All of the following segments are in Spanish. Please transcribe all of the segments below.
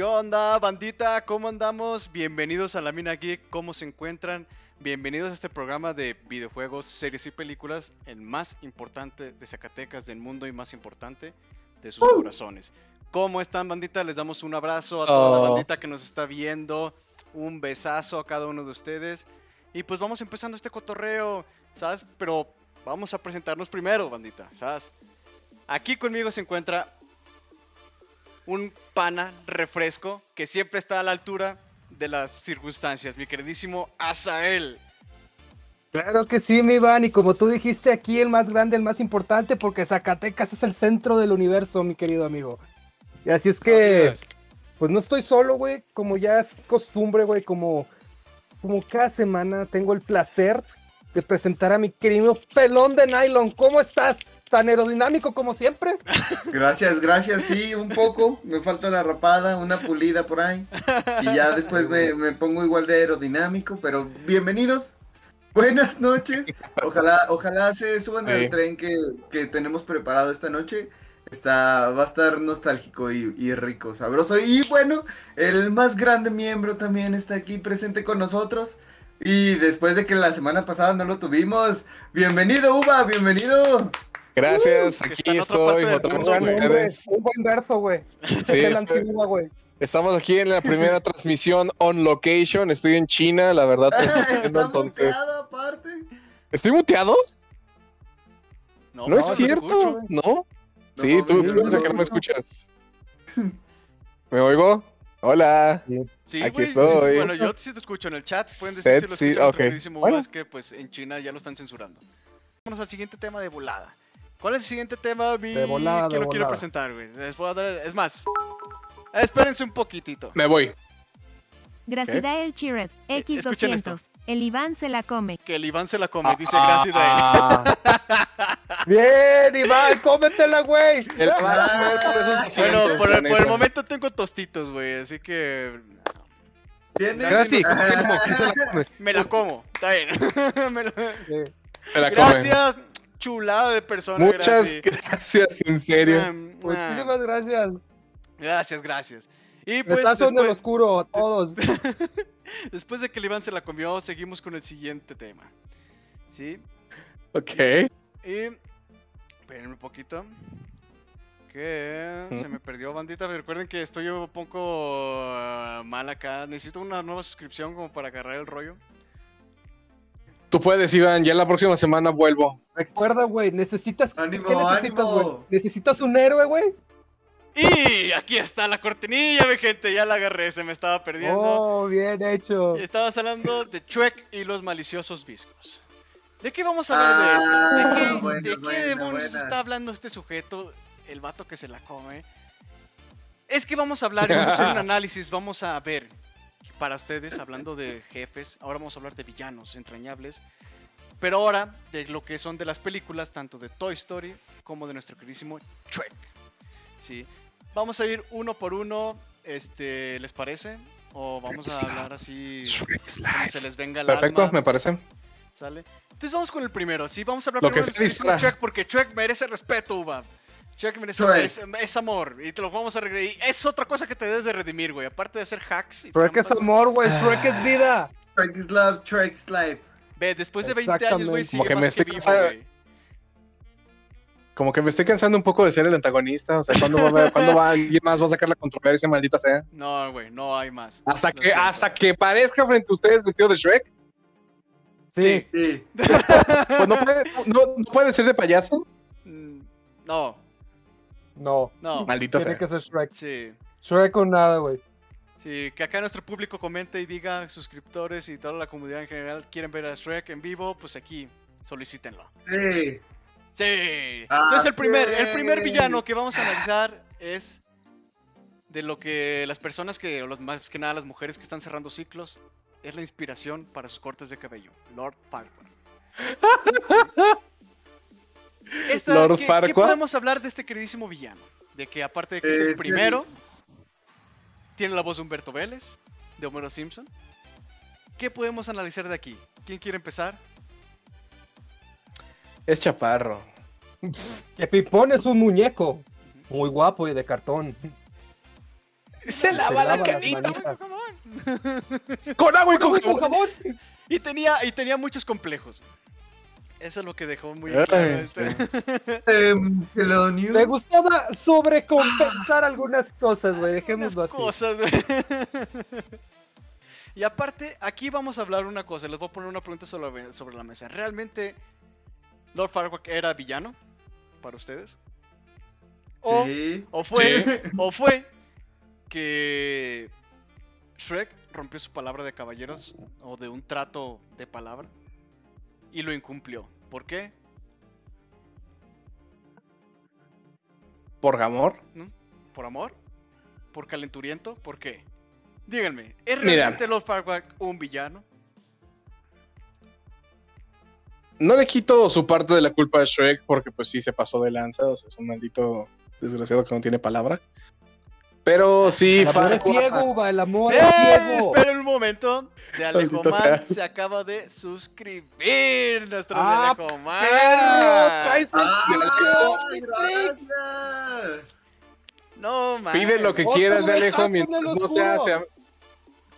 ¿Qué onda, bandita? ¿Cómo andamos? Bienvenidos a la Mina Geek. ¿Cómo se encuentran? Bienvenidos a este programa de videojuegos, series y películas, el más importante de Zacatecas del mundo y más importante de sus corazones. ¿Cómo están, bandita? Les damos un abrazo a toda la Oh. bandita que nos está viendo. Un besazo a cada uno de ustedes. Y pues vamos empezando este cotorreo, ¿sabes? Pero vamos a presentarnos primero, bandita, ¿sabes? Aquí conmigo se encuentra un pana refresco que siempre está a la altura de las circunstancias, mi queridísimo Azael. Claro que sí, mi Iván, y como tú dijiste aquí, el más grande, el más importante, porque Zacatecas es el centro del universo, mi querido amigo. Y así es que, Así es. pues no estoy solo, güey, como ya es costumbre, güey, como, como cada semana tengo el placer de presentar a mi querido pelón de nylon. ¿Cómo estás? Tan aerodinámico como siempre. Gracias, gracias, sí, un poco. Me falta la rapada, una pulida por ahí. Y ya después me, me pongo igual de aerodinámico, pero bienvenidos. Buenas noches. Ojalá, ojalá se suban Sí. al tren que, que tenemos preparado esta noche. Está, va a estar nostálgico y, y rico, sabroso. Y bueno, el más grande miembro también está aquí presente con nosotros. Y después de que la semana pasada no lo tuvimos, bienvenido, Uva, bienvenido. Gracias, Uh, aquí estoy otra vez con ustedes. Un buen verso, güey. Sí, es de la estoy- antigua, güey. estamos aquí en la primera transmisión on location. Estoy en China, la verdad. no estoy viendo, entonces, muteado aparte. ¿estoy muteado? No, pues, es te cierto, escucho. ¿no? Sí, No, tú, no no. que no me escuchas. ¿Me oigo? Hola. Sí, Aquí güey, estoy. Bueno, yo sí te escucho en el chat. Pueden decir Set, si lo sí, escuchan. Nuestro ok. queridísimo Bueno. Uva, es que pues en China ya lo están censurando. Vamos al siguiente tema de volada. ¿Cuál es el siguiente tema, mi? De volada, ¿Quién de lo quiere volada. presentar, güey? Les voy a dar... Es más, espérense un poquitito. Me voy. Gracidael Chiret, escuchen esto. X200. El Iván se la come. Que el Iván se la come, dice Ah, gracias de Bien, Iván, cómetela, güey. El- Ah, Bueno, por el, por el momento tengo tostitos, güey, así que ¿Tienes? Ahora sí, Ajá. confirmo, ¿quién se la come? me la como. Está bien. Me la-. Gracias, chulada de persona. Muchas gracias. gracias, en serio. Ah, Muchísimas gracias. Gracias, gracias. Y pues Besazo en el después, oscuro a todos. después de que el Iván se la comió, seguimos con el siguiente tema. ¿Sí? Ok. Y. Espérenme un poquito. Que se me perdió, bandita. Recuerden que estoy un poco ah, mal acá. Necesito una nueva suscripción como para agarrar el rollo. Tú puedes, Iván. Ya la próxima semana vuelvo. Recuerda, güey, necesitas. Ánimo, ¿Qué necesitas, güey? ¿Necesitas un héroe, güey? Y aquí está la cortinilla, mi gente. Ya la agarré, se me estaba perdiendo. Oh, bien hecho. Y Estabas hablando de Shrek y los maliciosos viscos. ¿De qué vamos a hablar de esto? Ah, ¿De qué, buena, de qué buena, demonios buena. está hablando este sujeto, el vato que se la come? Es que vamos a hablar, vamos a hacer un análisis, vamos a ver, para ustedes, hablando de jefes, ahora vamos a hablar de villanos entrañables, pero ahora de lo que son de las películas, tanto de Toy Story como de nuestro queridísimo Shrek. ¿Sí? Vamos a ir uno por uno, este, ¿les parece? O vamos a hablar así, como se les venga el Perfecto, alma. me parece. ¿Sale? Entonces vamos con el primero, ¿sí? Vamos a hablar Lo primero que dispara. Shrek, porque Shrek merece respeto, Uva. Shrek merece Shrek. es, es amor, y te lo vamos a regresar. Es otra cosa que te debes de redimir, güey. Aparte de hacer hacks. y Shrek es amor, güey. Shrek es vida. Track is love, track is life. Ve, después de 20 años, güey, sigue Como que me que estoy vivo, cansado- güey. Como que me estoy cansando un poco de ser el antagonista. O sea, ¿cuándo va, ¿cuándo va alguien más va a sacar la controversia, maldita sea? No, güey, no hay más. Hasta que, hasta que parezca frente a ustedes vestido de Shrek. Sí. Sí. Pues no puede, no, no puede ser de payaso. Mm, No, No. no. Maldita Tiene sea. que ser Shrek. Sí. Shrek o nada, güey. Sí, que acá nuestro público comente y diga, suscriptores y toda la comunidad en general quieren ver a Shrek en vivo, pues aquí solicítenlo. Sí. Sí. Ah, Entonces el primer, el primer villano que vamos a analizar es de lo que las personas que, o los, más que nada las mujeres que están cerrando ciclos, es la inspiración para sus cortes de cabello. Lord Farquaad. Esta- Lord ¿qué, ¿Qué Farquaad. podemos hablar de este queridísimo villano? De que aparte de que es el primero, tiene la voz de Humberto Vélez, de Homero Simpson. ¿Qué podemos analizar de aquí? ¿Quién quiere empezar? Es chaparro. Que Pipón es un muñeco. Muy guapo y de cartón. Se lava la manitas. Con agua y con Agua y con jabón. jabón. Y tenía, y tenía muchos complejos. Eso es lo que dejó muy Ay, claro. este. Em, hello. Le gustaba sobrecompensar algunas cosas, güey. Dejémoslo así. cosas. y aparte, aquí vamos a hablar una cosa. Les voy a poner una pregunta sobre, sobre la mesa. ¿Realmente Lord Farquaad era villano para ustedes? O, Sí. o fue, o fue que Shrek rompió su palabra de caballeros o de un trato de palabra y lo incumplió. ¿Por qué? Por amor. ¿Por amor? ¿Por calenturiento? ¿Por qué? Díganme, ¿es Mira. realmente Lord Farquaad un villano? No le quito su parte de la culpa a Shrek porque pues sí se pasó de lanza, o sea, es un maldito desgraciado que no tiene palabra. Pero sí, El amor es ciego, el amor ¡Eh! es ciego. Esperen un momento. De Alejoman se acaba de suscribir. Nuestro Ah, de Alejoman. Perro, cállate el ¡Ay, pinche Netflix. gracias! No, man. Pide lo que quieras de Alejo en mientras no oscuro. sea,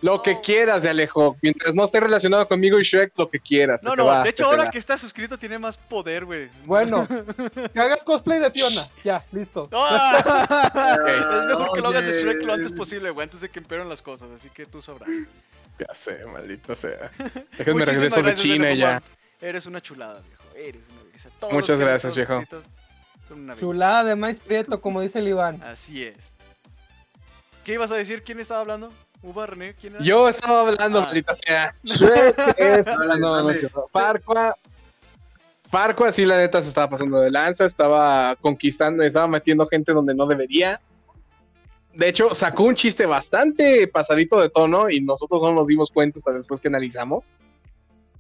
Lo que quieras de Alejo. Mientras no esté relacionado conmigo y Shrek, lo que quieras. No, no, va, de hecho ahora que está suscrito tiene más poder, güey. Bueno, que hagas cosplay de Fiona. Ya, listo. ¡Ah! es mejor que lo hagas de. Shrek lo antes posible, güey, antes de que empeoren las cosas, así que tú sabrás. Ya sé, maldito sea. Déjenme regreso de China y ya. Eres una chulada, viejo. Eres una belleza. Todos Muchas gracias, viejo. Son una. Chulada de maíz prieto, como dice el Iván. Así es. ¿Qué ibas a decir? ¿Quién estaba hablando? Yo estaba hablando, Ah. maldita sea. Shrek es. No, no. Farquaad. Farquaad, sí, la neta se estaba pasando de lanza. Estaba conquistando, estaba metiendo gente donde no debería. De hecho, sacó un chiste bastante pasadito de tono y nosotros no nos dimos cuenta hasta después que analizamos.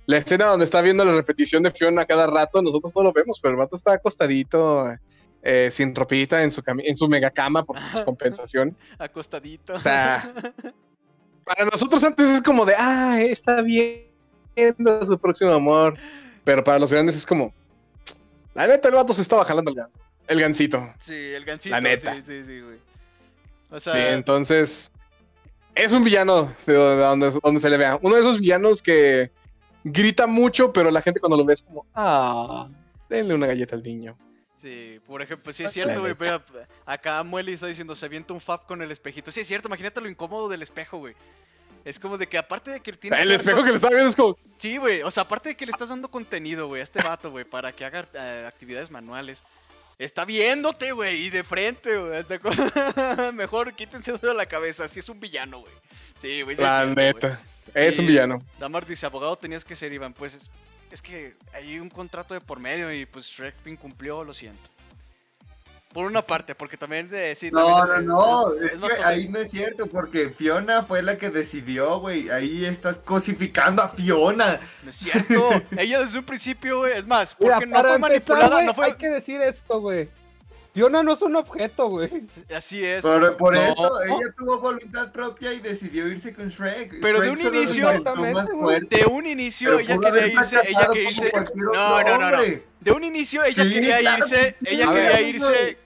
La escena donde está viendo la repetición de Fiona cada rato, nosotros no lo vemos, pero el vato está acostadito, eh, sin ropita, en su, en su mega cama por su compensación. Acostadito. Está. Para nosotros antes es como de, ah, está viendo su próximo amor. Pero para los grandes es como, la neta, el vato se estaba jalando el ganso. El gansito. Sí, el gancito. La neta. Sí, sí, sí, güey. O sea, Sí, entonces, es un villano de donde, donde se le vea. Uno de esos villanos que grita mucho, pero la gente cuando lo ve es como, ah, denle una galleta al niño. Sí, por ejemplo, sí es cierto, es. güey. pero Acá Mueli está diciendo, se avienta un fab con el espejito. Sí, es cierto, imagínate lo incómodo del espejo, güey. Es como de que aparte de que tiene El espejo que le estaba viendo es como, Sí, güey. O sea, aparte de que le estás dando contenido, güey, a este vato, güey, para que haga eh, actividades manuales. Está viéndote, güey, y de frente, güey. hasta Mejor quítense eso de la cabeza. Si es un villano, güey. Sí, güey. sí es la cierto, güey. neta, es un villano. Damar dice, abogado tenías que ser, Iván. Pues es, que hay un contrato de por medio y pues Shrek incumplió, lo siento. Por una parte, porque también de sí, No, también no, no, es- es es que ahí no es cierto, porque Fiona fue la que decidió, güey. Ahí estás cosificando a Fiona. No es cierto. Ella desde un principio, güey. Es más, Mira, porque no fue empezar, manipulada, no fue. hay que decir esto, güey. Fiona no es un objeto, güey. Así es. Por, por No. eso, ella tuvo voluntad propia y decidió irse con Shrek. Pero de Shrek un solo le inicio- De un inicio pero ella quería irse, ella quería irse. No, no, no, no. De un inicio ella Sí, quería claro irse, sí, ella quería ver. irse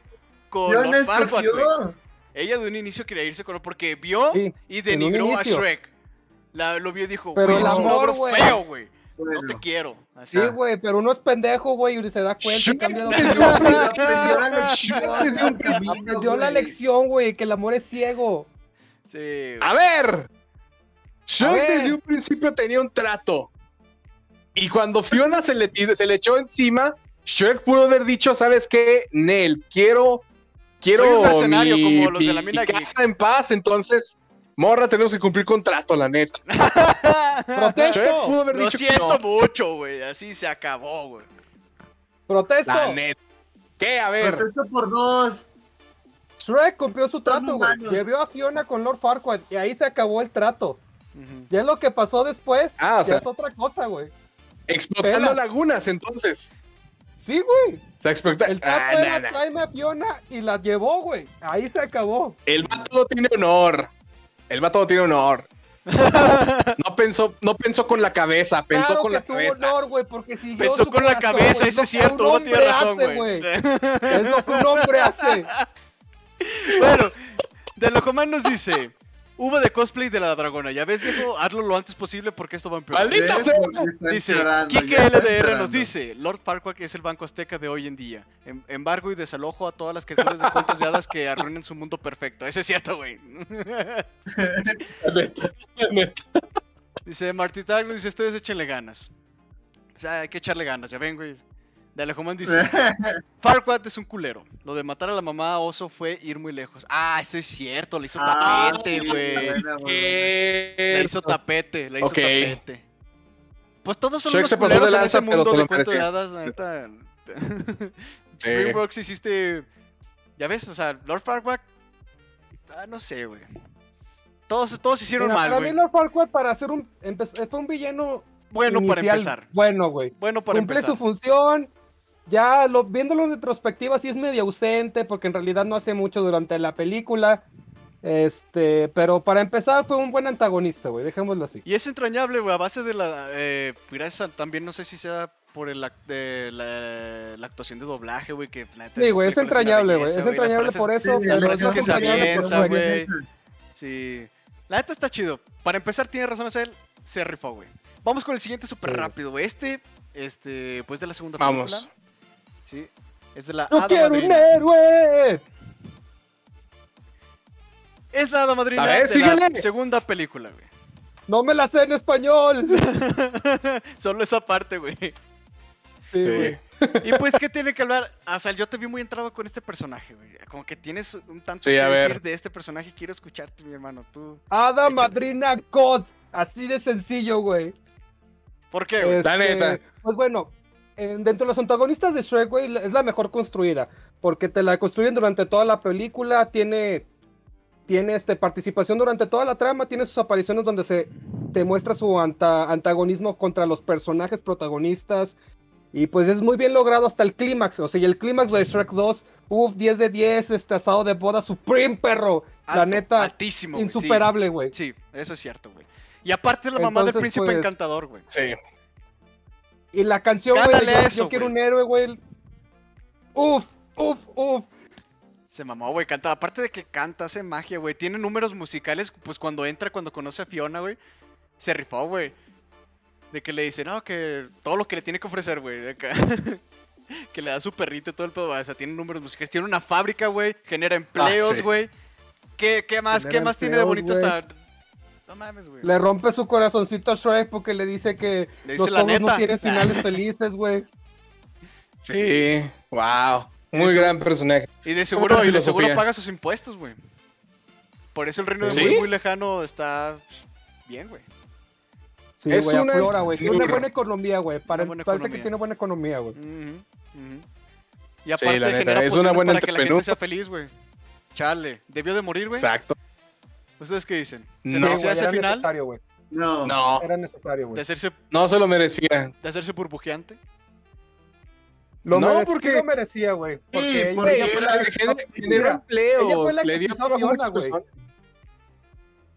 con Fiona Lord Farquaad, güey. escogió. Ella de un inicio quería irse con porque vio Sí, y en un denigró a inicio. Shrek. La, lo vio y dijo, Pero güey, el es un amor, logro güey. feo, güey. No te quiero. Así. Sí, güey, pero uno es pendejo, güey, y se da cuenta y cambia de desde opinión. aprendió la lección güey. que el amor es ciego. Sí, güey. A ver, ver. desde un principio tenía un trato. Y cuando Fiona se le, se le echó encima, Shrek pudo haber dicho, ¿sabes qué? Nel, quiero, quiero Soy un mercenario mi, como los de la mi mina geek". casa en paz, entonces, morra, tenemos que cumplir contrato, la neta. Protesto, pudo haber Lo dicho que siento no, mucho, güey. Así se acabó, güey. protesto. la neta. ¿Qué? A ver, Protesto por dos. Shrek cumplió su trato, güey. Llevó a Fiona con Lord Farquaad y ahí se acabó el trato. Ya lo que pasó después, Ah, o ya sea- es otra cosa, güey. explotando pelas. lagunas, entonces. Sí, güey. O sea, explota- El trato Ah, era nah, a Fiona y la llevó, güey. Ahí se acabó. El vato no tiene honor. El vato no tiene honor. No pensó, no pensó con la cabeza, pensó claro con que la tuvo cabeza. honor, güey, porque siguió Pensó su con la corazón, cabeza, güey. eso es lo que cierto. un Uno tiene hombre razón, hace, güey. Es lo que un hombre hace. bueno, De Locomán nos dice: Hubo de cosplay de la dragona. Ya ves, viejo, hazlo lo antes posible porque esto va a empeorar. ¡Maldita sea! Dice, Kike LDR nos dice, Lord Farquaad es el banco azteca de hoy en día. Em- embargo y desalojo a todas las criaturas de cuentos de hadas que arruinen su mundo perfecto. Eso es cierto, güey. Dice Marty Taglo, dice, ustedes échenle ganas. O sea, hay que echarle ganas, ya ven, güey. De Alejomán dice, Farquaad es un culero. Lo de matar a la mamá oso fue ir muy lejos. Ah, eso es cierto, le hizo Ah, tapete, güey. Le hizo tapete, le hizo Ok. tapete. Pues todos son Shrek unos se pasó de culeros en lanza, ese mundo de cuento de hadas, la neta. DreamWorks hiciste. Ya ves, o sea, Lord Farquaad. Ah, no sé, güey. Todos, todos hicieron Mira, mal, para mí güey. Lord Farquaad para hacer un... Fue un villano Bueno para inicial empezar. Bueno, güey. Bueno para Cumple empezar. su función. Ya lo, viéndolo en retrospectiva, sí es medio ausente, porque en realidad no hace mucho durante la película. Este, pero para empezar fue un buen antagonista, güey, dejémoslo así. Y es entrañable, güey, a base de la. Eh, gracias a- también, no sé si sea por el, act- de la, la actuación de doblaje, güey, que la neta, Sí, güey, es entrañable, güey, es entrañable por eso, Sí, las frases es que se avienta, güey. Sí. La neta está chido. Para empezar, tiene razón él, se rifó, güey. Vamos con el siguiente súper Sí. rápido, güey. Este, este, pues de la segunda Vamos. película. Sí. Es de la ¡No Hada quiero un Madrina. héroe! Es la Hada Madrina A ver, de la síguele. segunda película, güey. ¡No me la sé en español! Solo esa parte, güey. Sí, Sí. güey. Y pues, ¿qué tiene que hablar? O sea, yo te vi muy entrado con este personaje, güey. Como que tienes un tanto Sí, que a ver. decir de este personaje. Quiero escucharte, mi hermano. Tú. Hada Échale. Madrina God. Así de sencillo, güey. ¿Por qué, güey? La neta. Pues bueno, en- dentro de los antagonistas de Shrek, güey, es la mejor construida. Porque te la construyen durante toda la película. Tiene, tiene este, participación durante toda la trama. Tiene sus apariciones donde se te muestra su anta- antagonismo contra los personajes protagonistas. Y pues es muy bien logrado hasta el clímax. O sea, y el clímax de Shrek 2, uff, 10 de 10, este asado de boda supreme, perro. la neta, Altísimo, insuperable, güey. Sí, eso es cierto, güey. Y aparte la mamá del Entonces, príncipe pues, encantador, güey. Sí. Y la canción, güey, yo, eso, yo quiero un héroe, güey. Uf, uf, uf. Se mamó, güey, canta. Aparte de que canta, hace magia, güey. Tiene números musicales, pues cuando entra, cuando conoce a Fiona, güey. Se rifó, güey. De que le dice, no, que todo lo que le tiene que ofrecer, güey. de acá. que le da su perrito y todo el pedo. O sea, tiene números musicales. Tiene una fábrica, güey. Genera empleos, sí. güey. ¿Qué, ¿Qué más? Genera ¿Qué más tiene de empleos, bonito güey. esta? No mames, güey. Le rompe su corazoncito a Shrek porque le dice que Le dice los no tienen finales felices, güey. Sí. Wow. Muy Eso- gran personaje. Y de seguro, y de seguro paga sus impuestos, güey. Por eso el reino ¿Sí? de muy, muy lejano está bien, güey. Sí, Es güey, una- aflora, güey. Tiene una buena economía, güey. Para- buena Parece economía. que tiene buena economía, güey. Y aparte la neta, genera es una buena para que la gente sea feliz, güey. Chale, ¿debió de morir, güey? Exacto. ¿Ustedes qué dicen? ¿Se No, merecía güey, ese era final? necesario, güey. No. No. Era necesario, ¿De güey. hacerse, No se lo merecía. de hacerse burbujeante? Lo No, porque- sí lo merecía, güey. Porque Sí, ella- porque ella fue la que- Generó empleos. ella fue la que le dio trabajo a güey.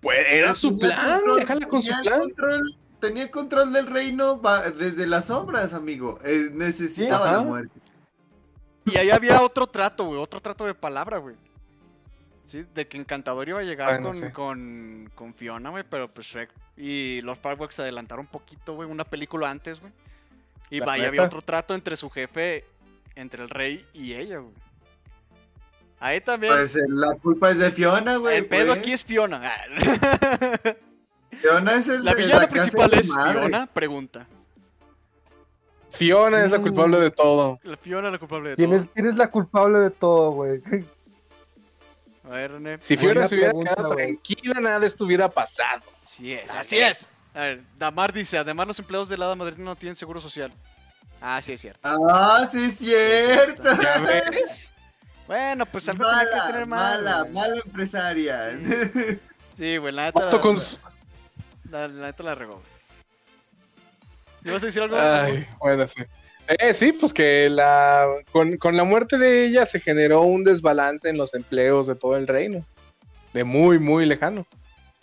Pues era su Tenía plan. control- Déjala con su tenía plan. Control, tenía control del reino desde las sombras, amigo. Eh, necesitaba Sí, la muerte. Y ahí había otro trato, güey, otro trato de palabra, güey. Sí, de que Encantador iba a llegar Bueno, con, sí. con, con Fiona, güey, pero pues Shrek y los Parkworks se adelantaron un poquito, güey, una película antes, güey. Y vaya, neta. había otro trato entre su jefe, entre el rey y ella, güey. Ahí también. Pues eh, la culpa es de Fiona, güey. el pedo pues. aquí es Fiona. Fiona es el La villana principal es madre. Fiona, pregunta. Fiona es la Mm. culpable de todo. La Fiona es la culpable de ¿Quién todo. es, quién es la culpable de todo, güey? A ver, René. Si Buena se hubiera pregunta, quedado tranquila, nada estuviera pasado. Así es, La así es. A ver, Damar dice, además los empleados del Hada Madrina no tienen seguro social. Ah, sí es cierto. Ah, sí es cierto. ¿Ya ves? Bueno, pues algo tenía que Mala, tener mal. mala, güey. mala empresaria. Sí, güey, la neta. La, la neta la regó. güey. ¿Ibas a decir algo? Ay, bueno, sí. Eh, sí, pues que la con, con la muerte de ella se generó un desbalance en los empleos de todo el reino. De muy, muy lejano.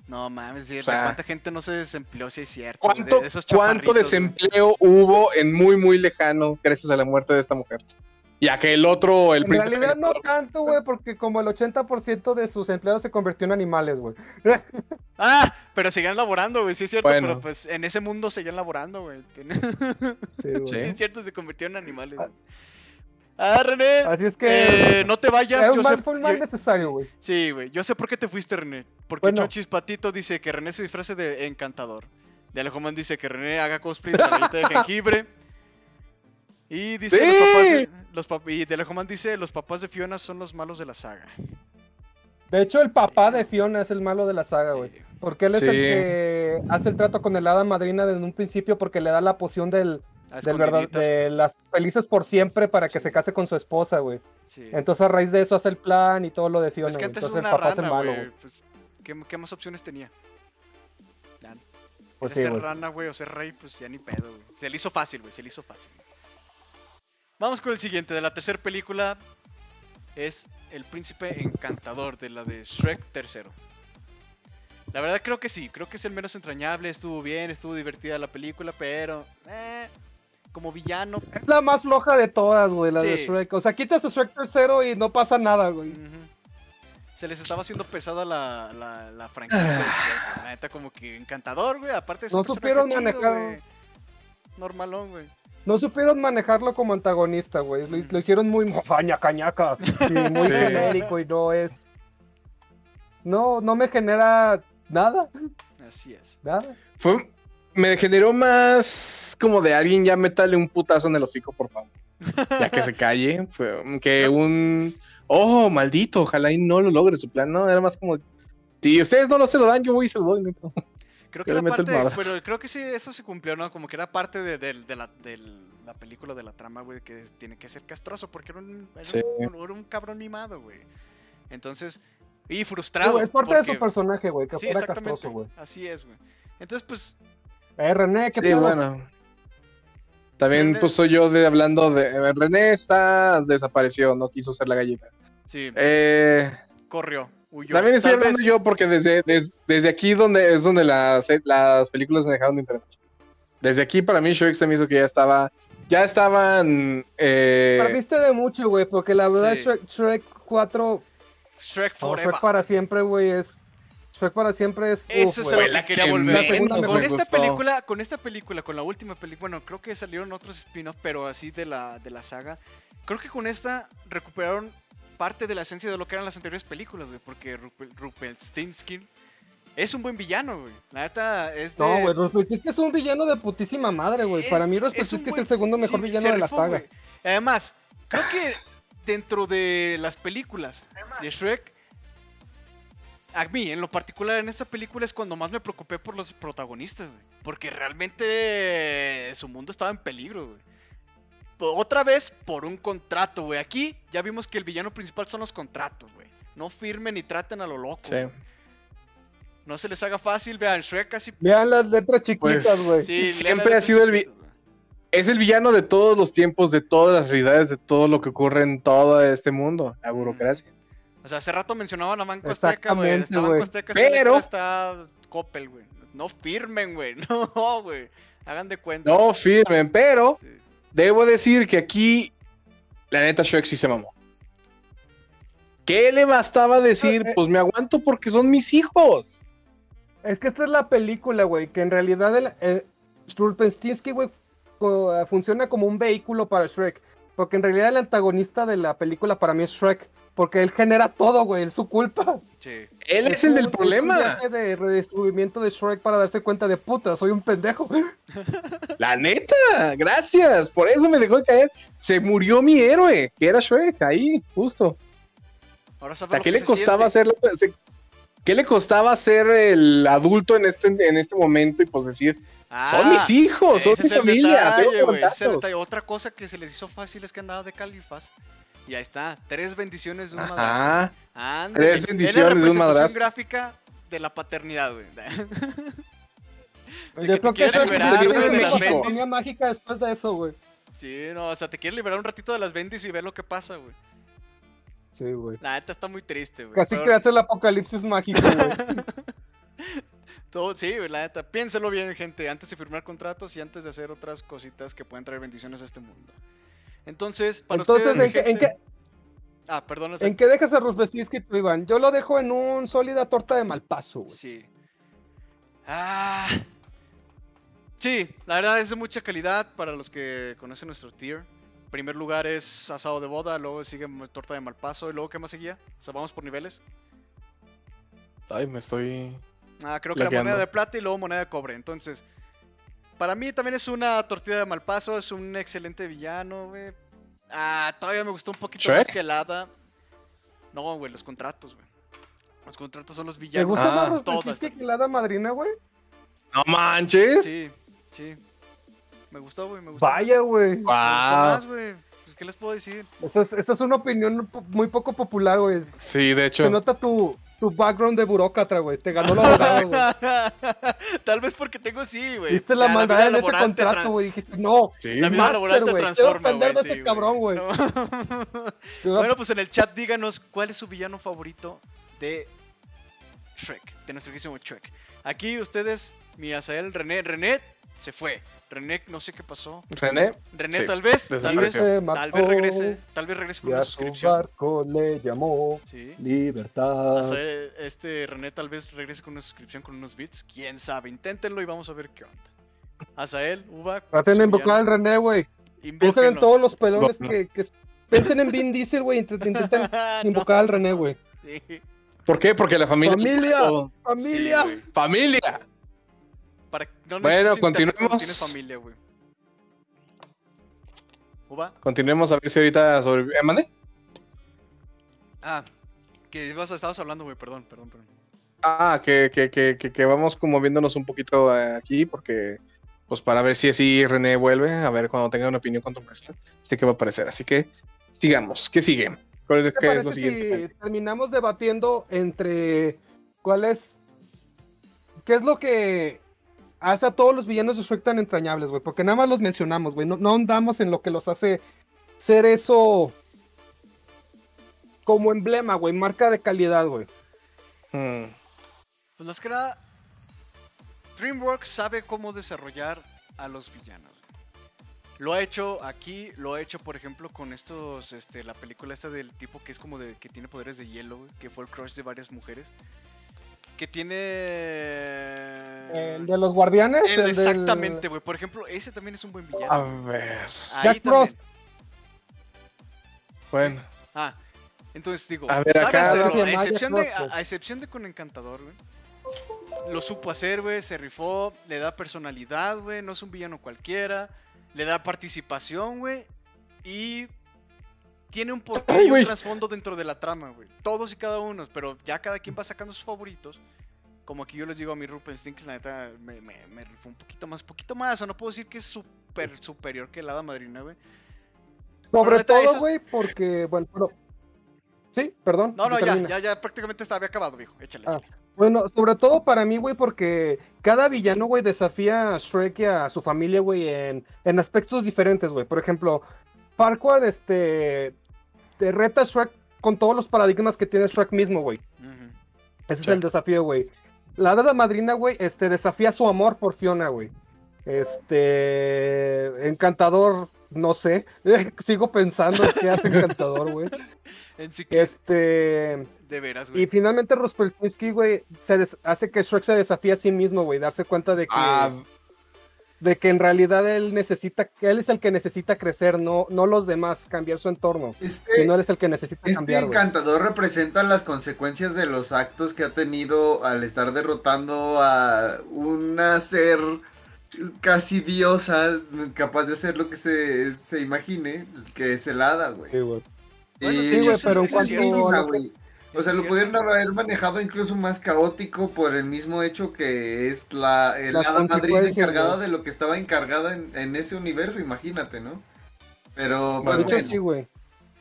No mames, sí, O sea, ¿cuánta gente no se desempleó? Sí, es cierto. ¿Cuánto, de esos ¿cuánto chaparritos, güey. desempleo hubo en muy, muy lejano gracias a la muerte de esta mujer? Ya que el otro, el En príncipe realidad no tanto, güey, porque como el 80% de sus empleados se convirtió en animales, güey. Ah, pero seguían laborando, güey, sí es cierto, Bueno. pero pues en ese mundo seguían laborando, güey. Sí, güey. Sí, Sí. es cierto, se convirtieron en animales. güey. Ah, René, Así es que eh, no te vayas. era un Yo mal, sé, fue un mal yo- necesario, güey. sí, güey, yo sé por qué te fuiste, René. Porque Bueno. Chochis Patito dice que René se disfrace de encantador. De Alejoman dice que René haga cosplay de la galleta de jengibre. Y dice ¡Sí! los papás de, los pap- y de Alejoman dice los papás de Fiona son los malos de la saga. De hecho, el papá de Fiona es el malo de la saga, güey. Porque él es Sí. el que hace el trato con el hada madrina desde un principio porque le da la poción del, verdad, de las felices por siempre para que Sí. se case con su esposa, güey. Sí. Entonces a raíz de eso hace el plan y todo lo de Fiona. Pues que güey. antes Entonces el papá es el malo, güey. Pues, ¿qué, qué más opciones tenía? Ya, Pues ¿Quieres sí, ser rana, güey, o ser rey? Pues ya ni pedo, güey. Se le hizo fácil, güey, se le hizo fácil. Vamos con el siguiente, de la tercera película. Es El Príncipe Encantador, de la de Shrek tercero. La verdad creo que sí, creo que es el menos entrañable, estuvo bien, estuvo divertida la película, pero... eh, como villano... Es la más floja de todas, güey, la de. Shrek. O sea, quitas a Shrek tercero y no pasa nada, güey. Se les estaba haciendo pesada la, la, la franquicia de Shrek. La neta como que encantador, güey, aparte No supieron manejar-. Normalón, güey. No supieron manejarlo como antagonista, güey. Lo, lo hicieron muy mojaña, cañaca. Y muy Sí. genérico y no es. No, no me genera nada, Así es. nada. Fue, me generó más como de alguien ya métale un putazo en el hocico, por favor. Ya que se calle. Fue que un. Oh, maldito, ojalá y no lo logre su plan. No, era más como. Si ustedes no lo se lo dan, yo voy y se lo doy. Creo que era parte, madrazo. pero creo que sí, eso se cumplió, ¿no? Como que era parte de, de- de la, de la película, de la trama, güey, que tiene que ser castroso, porque era un, era Sí. un, era un cabrón mimado, güey. Entonces, y Sí, frustrado. güey, es parte de su personaje, güey, que Sí, fuera castroso, güey. Así es, güey. Entonces, pues, Eh, René, ¿qué Sí, pedo? bueno. También René- pues soy yo de hablando de René está desapareció, no quiso ser la gallina. sí, Eh, corrió, huyó. también estoy Tal hablando vez- yo porque desde, des- desde aquí donde es donde las, las películas me dejaron de interesar. Desde aquí para mí Shrek se me hizo que ya estaba ya estaban eh, Perdiste de mucho, güey, porque la verdad Sí. Shrek, Shrek 4, Shrek Forever. Shrek para siempre, güey, es... Shrek para siempre es... Eso uf, es a güey. lo que quería que volver. La con esta gustó. película, con esta película, con la última película, bueno, creo que salieron otros spin-offs, pero así de la, de la saga. Creo que con esta recuperaron parte de la esencia de lo que eran las anteriores películas, güey, porque Rumpelstiltskin es un buen villano, güey. La neta es de... No, güey, Rumpelstiltskin es un villano de putísima madre, güey. es- Para mí es Rumpelstiltskin es, buen- el segundo mejor sí, villano se de la rifó, saga. Además, creo que dentro de las películas de Shrek, a mí, en lo particular, en esta película es cuando más me preocupé por los protagonistas, güey. Porque realmente su mundo estaba en peligro, güey. Otra vez por un contrato, güey. Aquí ya vimos que el villano principal son los contratos, güey. No firmen ni traten a lo loco. sí. No se les haga fácil, vean, Shrek casi... Vean las letras chiquitas, Pues, güey. Sí, siempre ha sido el vi- es el villano de todos los tiempos, de todas las realidades, de todo lo que ocurre en todo este mundo, la burocracia. O sea, hace rato mencionaban a Banco Azteca, güey. Está Banco. Azteca, Pero- está Coppel, güey. No firmen, güey. No, güey. Hagan de cuenta. No firmen, pero Sí. Debo decir que aquí la neta Shrek sí se mamó. ¿Qué le bastaba decir? Eh, eh. Pues me aguanto porque son mis hijos. Es que esta es la película, güey, que en realidad el, el güey, funciona como un vehículo para Shrek. Porque en realidad el antagonista de la película para mí es Shrek. Porque él genera todo, güey, es su culpa. Sí. Él es, el del problema. de redescubrimiento de Shrek para darse cuenta de puta, soy un pendejo. La neta, gracias. Por eso me dejó de caer. Se murió mi héroe, que era Shrek, ahí, justo. Ahora O sea, ¿qué le se costaba siente. ser la- se- ¿Qué le costaba ser el adulto en este, en este momento y pues decir, son mis hijos, son mi familia, detalle, detalle. Otra cosa que se les hizo fácil es que andaba de califas. Y ahí está, tres bendiciones de un madrazo. Ajá. Ándale. Tres Es la bendiciones de un representación madrazo. gráfica de la paternidad, güey. Que Yo creo que quieres Shrek liberar, güey, de las bendis. mágica después de eso, güey. Sí, no, o sea, te quieres liberar un ratito de las bendis y ver lo que pasa, güey. Sí, güey. La neta está muy triste, güey. Casi pero- que hace el apocalipsis mágico, güey. Todo, sí, güey, la neta. Piénselo bien, gente, antes de firmar contratos y antes de hacer otras cositas que pueden traer bendiciones a este mundo. Entonces, para Entonces, ustedes, ¿en qué, en gente- qué- Ah, perdón. en qué dejas a Ruspestinsky tú, Iván? Yo lo dejo en un sólida torta de malpaso, güey. Sí. Ah. Sí, la verdad es de mucha calidad para los que conocen nuestro tier. Primer lugar es asado de boda, luego sigue torta de malpaso y luego ¿qué más seguía? O sea, vamos por niveles. Ay, me estoy. Ah, creo que la moneda de plata y luego moneda de cobre. Entonces, para mí también es una tortilla de malpaso, es un excelente villano, güey. Ah, todavía me gustó un poquito ¿Shrek? más que el hada. No, güey, los contratos, güey. Los contratos son los ¿Te villanos. gusta Ah, más todas que la hada madrina, güey? ¡No manches! Sí, sí. Me gustó, güey, me gustó. Vaya, güey. Me gustó ¡Wow! más, güey. Pues, ¿qué les puedo decir? Esta es, esta es una opinión po- muy poco popular, güey. Sí, de hecho. Se nota tu, tu background de burócrata, güey. Te ganó la abogado, güey. Tal vez porque tengo sí, güey. Viste la maldad en ese contrato, güey. Dijiste, no. Sí. La vida güey, quiero transforma, güey. de ese sí, cabrón, güey. No. Bueno, pues en el chat díganos cuál es su villano favorito de Shrek, de nuestro queridísimo Shrek. Aquí ustedes, mi Azael, René, René se fue. René, no sé qué pasó. René. René, Sí, tal vez, tal vez, tal vez regrese, tal vez regrese con Y una a su suscripción. barco le llamó Sí. libertad. Este René tal vez regrese con una suscripción con unos bits. Quién sabe, inténtenlo y vamos a ver qué onda. Azael, Uva. Traten de invocar al René, güey. Piensen en todos los pelones No. que, que- Piensen en Vin Diesel, güey. int- Intenten Ah, No. invocar al René, güey. Sí. ¿Por qué? Porque la familia. ¡Familia! ¡Familia! Sí. ¡Familia! Para... No Bueno, continuemos. Tienes familia, güey. ¿Uva? Continuemos a ver si ahorita sobre. ¿Eh, mande? Ah, que ibas, estabas hablando, güey, perdón, perdón, perdón. Ah, que, que, que, que, que vamos como viéndonos un poquito aquí, porque. Pues para ver si así René vuelve, a ver cuando tenga una opinión controversial, este qué va a parecer. Así que sigamos. ¿Qué sigue? ¿Cuál es, ¿Qué qué es lo siguiente? si terminamos debatiendo entre cuál es. ¿Qué es lo que hace a todos los villanos de Shrek tan entrañables, güey? Porque nada más los mencionamos, güey. No, no andamos en lo que los hace ser eso. Como emblema, güey. Marca de calidad, güey. Hmm. Pues más que nada, DreamWorks sabe cómo desarrollar a los villanos. Lo ha hecho aquí, lo ha hecho, por ejemplo, con estos, este, la película esta del tipo que es como de, que tiene poderes de hielo, que fue el crush de varias mujeres. Que tiene... El de los guardianes. El- el del- exactamente, güey. Por ejemplo, ese también es un buen villano. A ver. Ahí Jack. Frost. Bueno. Ah, entonces digo, A ver, sabe acá- hacerlo, a excepción, de, a, a excepción de con Encantador, güey. Lo supo hacer, güey, se rifó, le da personalidad, güey, no es un villano cualquiera, le da participación, güey, y tiene un porqué y un trasfondo dentro de la trama, güey. Todos y cada uno, pero ya cada quien va sacando sus favoritos. Como aquí yo les digo a mi Rupenstein, que la neta me, me, me rifó un poquito más, poquito más, o no puedo decir que es súper superior que el Hada Madrina, güey. Sobre neta, todo, güey, porque, bueno, pero... Sí, perdón. No, no, ya, ya, ya prácticamente estaba había acabado, viejo. Échale, Ah. échale. Bueno, sobre todo para mí, güey, porque cada villano, güey, desafía a Shrek y a su familia, güey, en, en aspectos diferentes, güey. Por ejemplo, Farquaad, este, te reta a Shrek con todos los paradigmas que tiene Shrek mismo, güey. Ese Sí. es el desafío, güey. La hada madrina, güey, este, desafía su amor por Fiona, güey. Este, encantador, no sé. Sigo pensando qué hace encantador, güey. En sí que, Este, de veras, y güey. finalmente Ruspeltinsky, güey, se des- hace que Shrek se desafíe a sí mismo, güey, darse cuenta de que, Ah, de que en realidad él necesita, él es el que necesita crecer, no, no los demás, cambiar su entorno, Este, sino él es el que necesita este cambiar, güey. encantador representa las consecuencias de los actos que ha tenido al estar derrotando a una ser casi diosa, capaz de hacer lo que se, se imagine, que es el hada, güey. Sí, güey. Bueno, sí, güey, pero en cuanto O sea, lo pudieron haber manejado incluso más caótico por el mismo hecho que es la el hada madrina encargada de lo que estaba encargada en, en ese universo, imagínate, ¿no? Pero, De pues, hecho, bueno, sí, güey.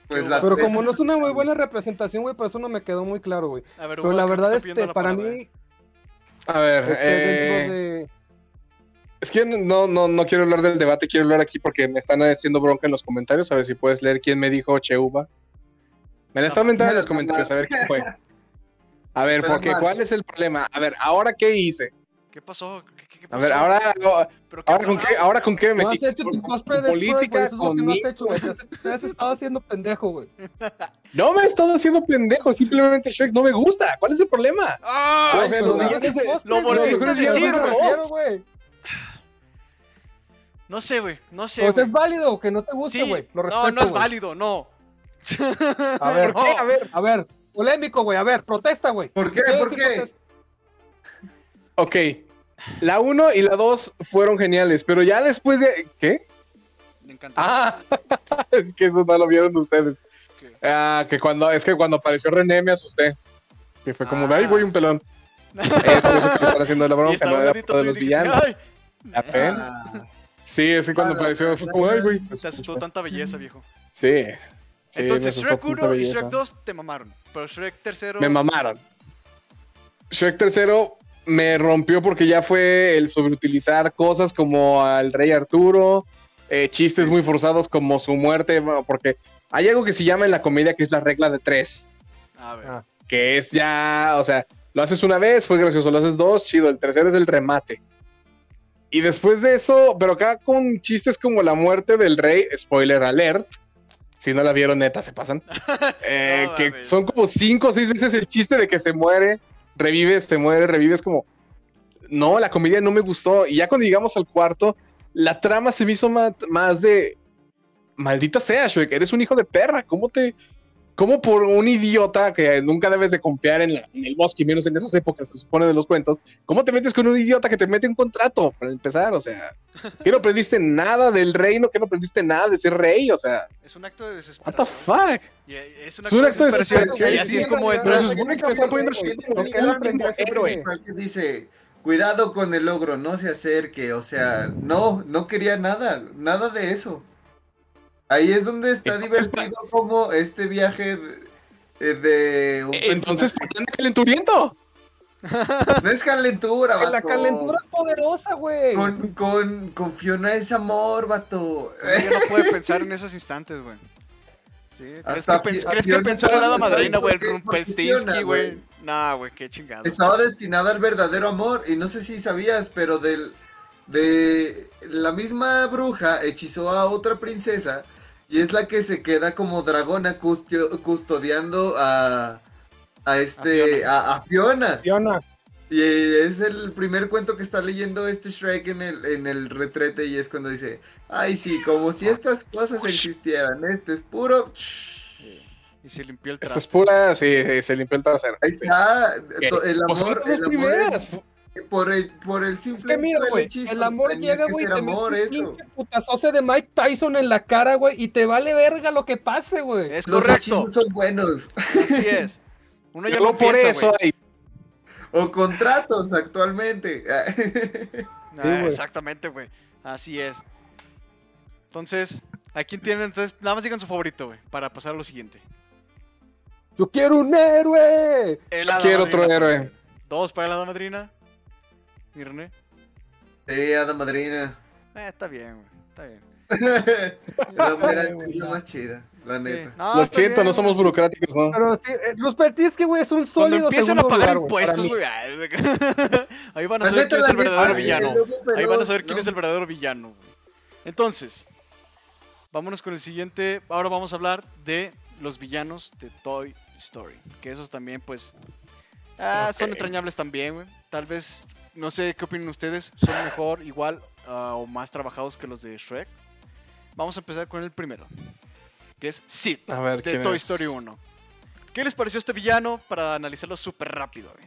pues la Pero como no es una muy buena representación, güey, por eso no me quedó muy claro, güey. A ver, Pero Hugo, la verdad, este, la para mí, a ver. este, eh, dentro de... Es que no, no, no quiero hablar del debate, quiero hablar aquí porque me están haciendo bronca en los comentarios. A ver si puedes leer quién me dijo Cheuba. Me la están mentando en los comentarios, a ver quién fue. A ver, Suena porque mal. ¿cuál es el problema? A ver, ¿ahora qué hice? ¿Qué pasó? ¿Qué, qué- qué A pasó? ver, ahora, ¿Pero qué ahora, con pasó? qué, ahora con qué me No has metí. hecho tu Con- cosplay con de política, Eso es lo que no has hecho, güey. Te has, te has estado haciendo pendejo, güey. No me he estado haciendo pendejo, simplemente Shrek no me gusta. ¿Cuál es el problema? ¡Ah! Ay, Pero pero no no, lo volviste a decir, güey. No sé, güey. No sé. Pues güey. es válido que no te guste, Sí. güey. Lo no, respeto, no es válido, no. A ver, ¿Por qué? a ver, a ver. Polémico, güey. A ver, protesta, güey. ¿Por qué? ¿Quieres ¿Por qué? Ok. La 1 y la 2 fueron geniales, pero ya después de. ¿Qué? Me encantó. Ah, es que eso no lo vieron ustedes. ¿Qué? Ah, que cuando, es que cuando apareció René me asusté. Que fue como, de Ah. ahí voy un pelón. Es por eso que le están haciendo la bronca, no era y los villanos. "Ay". La pena. Ah, Sí, es que cuando Ah, apareció fue como, ay, güey. Te asustó asusté". tanta belleza, viejo. Sí. Sí, Entonces, Shrek tanta 1 y. Shrek 2 te mamaron. Pero Shrek 3 Me mamaron. Shrek tercero me rompió porque ya fue el sobreutilizar cosas como al rey Arturo, eh, chistes muy forzados como su muerte, porque hay algo que se llama en la comedia que es la regla de tres, A ver. Ah. que es ya, o sea, lo haces una vez, fue gracioso, lo haces dos, chido, el tercero es el remate. Y después de eso, pero acá con chistes como la muerte del rey, spoiler alert, si no la vieron neta, se pasan. Eh, No que son como cinco o seis veces el chiste de que se muere, revives, se muere, revives como... No, la comedia no me gustó. Y ya cuando llegamos al cuarto, la trama se me hizo más, más de... Maldita sea, Shrek, eres un hijo de perra. ¿Cómo te... ¿Cómo por un idiota que nunca debes de confiar en, la- en el bosque, menos en esas épocas, se supone de los cuentos, ¿cómo te metes con un idiota que te mete un contrato para empezar? O sea, que no aprendiste nada del reino, que no aprendiste nada de ser rey, o sea, Es un acto de what the desesperación. fuck? Y es un Es un acto acto de de desesperación. desesperación, Y así sí, es como entra. Pero se supone que está poniendo que dice, cuidado con el ogro, no se acerque, o sea, no, no quería nada, nada de eso. Ahí es donde está Entonces, divertido como este viaje de, eh, de un Entonces. ¿por qué anda calenturiento? no es calentura, La vato. calentura es poderosa, güey. Con, con, con Fiona es amor, vato. Uno no puede pensar en esos instantes, güey. Sí, ¿Crees que, pens- Fi- ¿crees que Fiona pensó en la hada ¿sabes madrina, güey? El Fiona, güey. güey. Nah, güey, qué chingado. Estaba destinada al verdadero amor y no sé si sabías, pero del de la misma bruja hechizó a otra princesa y es la que se queda como dragona custio- custodiando a a este Fiona. a, a Fiona Fiona. y es el primer cuento que está leyendo este Shrek en el en el retrete y es cuando dice ay sí como si estas cosas existieran esto es puro Y se limpió el Esto trapo. es pura, sí, se limpió el trasero. ahí está el Pues amor dos el amor primeras. es- por el por el Es simple que mira, güey, el amor llega, güey, te amor un eso putazote de Mike Tyson en la cara, güey, y te vale verga lo que pase, güey. Es Los correcto. son buenos. Así es. Uno ya no por piensa, eso hay O contratos actualmente. Ah, Sí, exactamente, güey. Así es. Entonces, ¿a quién tienen? Entonces, nada más digan su favorito, güey, para pasar a lo siguiente. Yo quiero un héroe. El Quiero otro héroe. Dos para la madrina. ¿Y René? sí, Hada Madrina. Eh, está bien, güey. Está bien. La mujer es la más chida, la Sí. neta. No, Lo siento, bien, no somos burocráticos, ¿no? Pero sí, eh, los Bertinsky, güey, es un Cuando sólido empiecen a pagar lugar, impuestos, güey. Ahí van a saber quién es el verdadero villano. Ahí van a saber quién es el verdadero villano. güey. Entonces, vámonos con el siguiente. Ahora vamos a hablar de los villanos de Toy Story. Que esos también, pues, ah, son entrañables también, güey. Tal vez, no sé qué opinan ustedes. Son mejor, igual ah, o más trabajados que los de Shrek. Vamos a empezar con el primero. Que es Sid, A ver, de ¿quién Toy es? Story 1. ¿Qué les pareció este villano? Para analizarlo súper rápido, güey.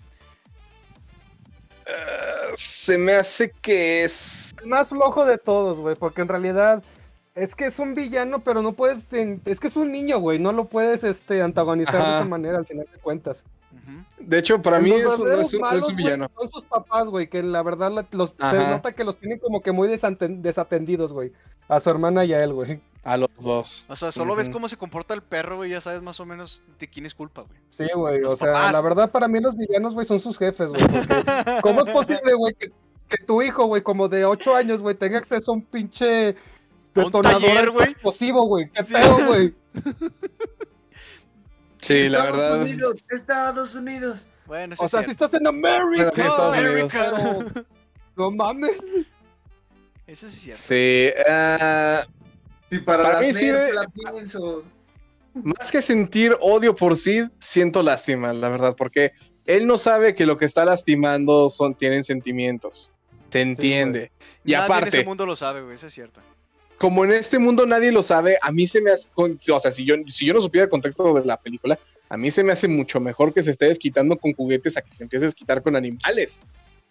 Eh, se me hace que es. El más flojo de todos, güey, porque en realidad es que es un villano, pero no puedes, es que es un niño, güey, no lo puedes este, antagonizar de esa manera al final de cuentas. De hecho, para mí Los es, un- es un, no es malos, un güey, villano. Son sus papás, güey, que la verdad la- los, se nota que los tienen como que muy desaten- desatendidos, güey. A su hermana y a él, güey. A los dos. O sea, solo ves cómo se comporta el perro, güey, ya sabes más o menos de quién es culpa, güey. Sí, güey. O sea, papás. la verdad para mí los villanos, güey, son sus jefes, güey. ¿Cómo es posible, güey, que, que tu hijo, güey, como de 8 años, güey, tenga acceso a un pinche detonador explosivo, güey? ¿Qué Sí. pedo, güey? Sí, la Estados verdad. Unidos, Estados Unidos. Bueno, sí O sea, si estás en América. Bueno, sí, Estados Unidos. pero No mames. Eso sí es cierto. Sí, Sí, para, Para las mí sí nerds de- la pienso. más que sentir odio por Sid, siento lástima, la verdad, porque él no sabe que lo que está lastimando son, tienen sentimientos. Se entiende. y Nadie en aparte, ese mundo lo sabe, güey, eso es cierto. Como en este mundo nadie lo sabe, a mí se me hace, o sea, si yo, si yo no supiera el contexto de la película, a mí se me hace mucho mejor que se esté desquitando con juguetes a que se empiece a desquitar con animales.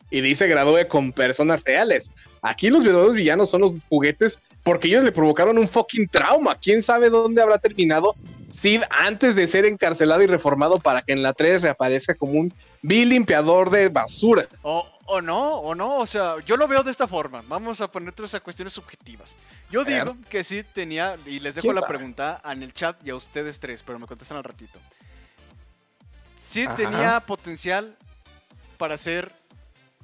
Y dice gradúe con personas reales. Aquí los verdaderos villanos son los juguetes porque ellos le provocaron un fucking trauma. ¿Quién sabe dónde habrá terminado Sid antes de ser encarcelado y reformado para que en la 3 reaparezca como un vil limpiador de basura? O, o no, o no, o sea, yo lo veo de esta forma. Vamos a poner todas esas cuestiones subjetivas. Yo digo que sí tenía, y les dejo ¿Quién la sabe? pregunta en el chat y a ustedes tres, pero me contestan al ratito. Ajá. tenía potencial para ser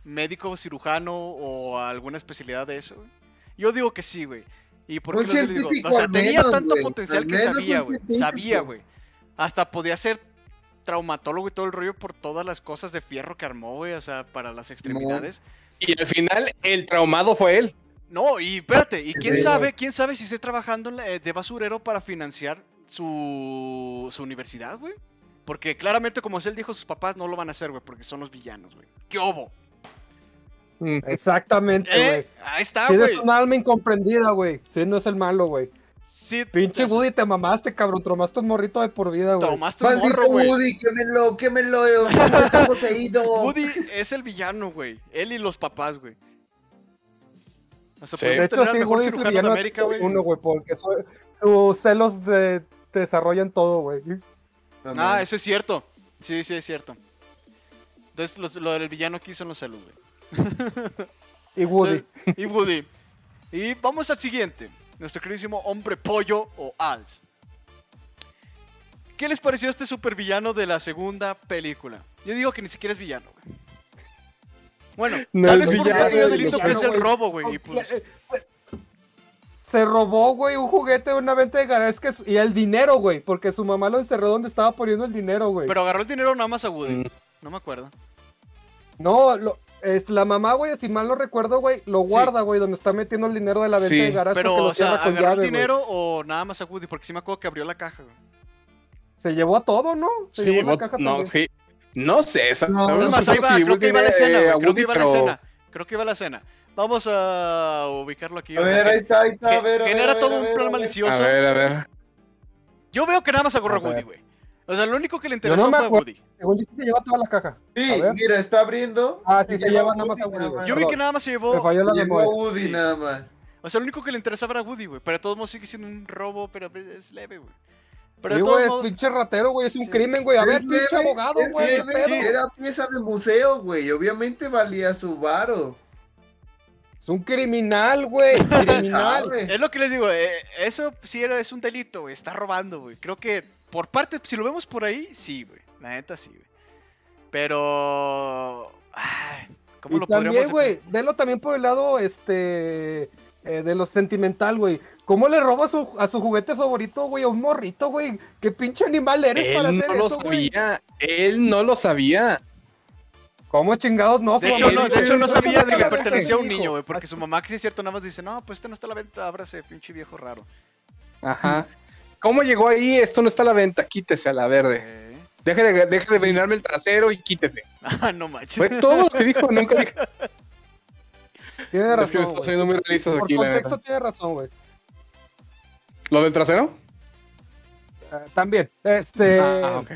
médico, cirujano o alguna especialidad de eso. Yo digo que sí, güey. ¿Y por qué lo digo? científico O sea, tenía menos, tanto potencial Al que sabía, güey. Sabía, güey. Hasta podía ser traumatólogo y todo el rollo por todas las cosas de fierro que armó, güey. O sea, para las extremidades. Y al final, el traumado fue él. No, y espérate, y quién Sí. sabe, quién sabe si esté trabajando eh, de basurero para financiar su, su universidad, güey. Porque claramente, como él dijo, sus papás no lo van a hacer, güey, porque son los villanos, güey. ¿Qué obo? Exactamente, güey. ¿Eh? Ahí está, Sid güey. es un alma incomprendida, güey. Sid no es el malo, güey. Sí, Pinche Woody, te mamaste, cabrón. Tromaste un morrito de por vida, güey. Tomaste un morro, güey. Woody, quémelo, quémelo, eh, ¿cómo está poseído? Woody es el villano, güey. Él y los papás, güey. O sea, Sí. De hecho, sí, Woody es el cirujano de villano América, güey. uno, güey, porque su- sus celos de, te desarrollan todo, güey. Ah, eso es cierto. Sí, sí, es cierto. Entonces, los- lo del villano aquí son los celos, güey. Y Woody. y Woody. Y vamos al siguiente. Nuestro queridísimo hombre pollo o Als. ¿Qué les pareció este supervillano de la segunda película? Yo digo que ni siquiera es villano, güey. Bueno, No tal es vez por un villano, pequeño es delito que es el robo, güey. Y pues, Eh, Se robó, güey, un juguete de una venta de garage que y el dinero, güey, porque su mamá lo encerró donde estaba poniendo el dinero, güey. pero agarró el dinero nada más a Woody. Mm. No me acuerdo. No, lo, es, la mamá, güey, si mal no recuerdo, güey, lo guarda, güey, donde está metiendo el dinero de la venta Sí, de garage Pero, o sea, ¿agarró llave, el dinero o nada más a Woody? Porque sí me acuerdo que abrió la caja, güey. Se llevó a todo, ¿no? Se Sí, llevó la caja no, también. sí. No sé, esa- No, no Es más, sé ahí va, si creo que iba a la escena, güey. Creo que iba a la escena. Creo que iba a la escena. Vamos a ubicarlo aquí. A o sea, ver, que- ahí está, ahí está, a ver, a ver, genera a ver, todo a un ver, plan a ver. malicioso. A ver, a ver. Yo veo que nada más agarró a. Woody, güey. O sea, lo único que le interesó no me fue a. Woody. Según sí se lleva toda la caja. Sí, mira, está abriendo. Ah, sí, se lleva nada más a Woody. Yo vi que nada más se Me llevó. falló la Llegó a memoria. Woody Sí. nada más. O sea, lo único que le interesaba era Woody, güey. Pero de todos modos sigue siendo un robo, pero es leve, güey. Pero Sí, de güey, todos es modos. pinche ratero, güey, es un Sí. crimen, güey. A ver, leve, pinche abogado, güey. Era pieza de museo, güey. Obviamente valía su varo. Es un criminal, güey. Es lo que les digo, eh, eso sí era, es un delito, güey. Está robando, güey. Creo que por parte, si lo vemos por ahí, sí, güey. La neta sí, güey. Pero. Ay, ¿Cómo Y lo también, podríamos güey, velo también por el lado, este, eh, de lo sentimental, güey. ¿Cómo le roba su, a su juguete favorito, güey, a un morrito, güey? ¿Qué pinche animal eres para Él hacer no lo eso, güey? sabía. Él no lo sabía. ¿Cómo chingados no? De hecho, no, de hecho, no "Esto sabía de que pertenecía a un hijo". niño, güey. Porque su mamá, que sí es cierto, nada más dice, no, pues este no está a la venta, ábrase, pinche viejo raro. Ajá. ¿Cómo llegó ahí? Esto no está a la venta. Quítese a la verde. Eh. Deje de, deje de venirme el trasero y quítese. Ah, no manches. Fue todo lo que dijo. Nunca dijo. Tiene Es que razón, estamos güey. siendo muy realistas Por aquí, la contexto neta. tiene razón, güey. ¿Lo del trasero? Eh, también, este... Ah, ok.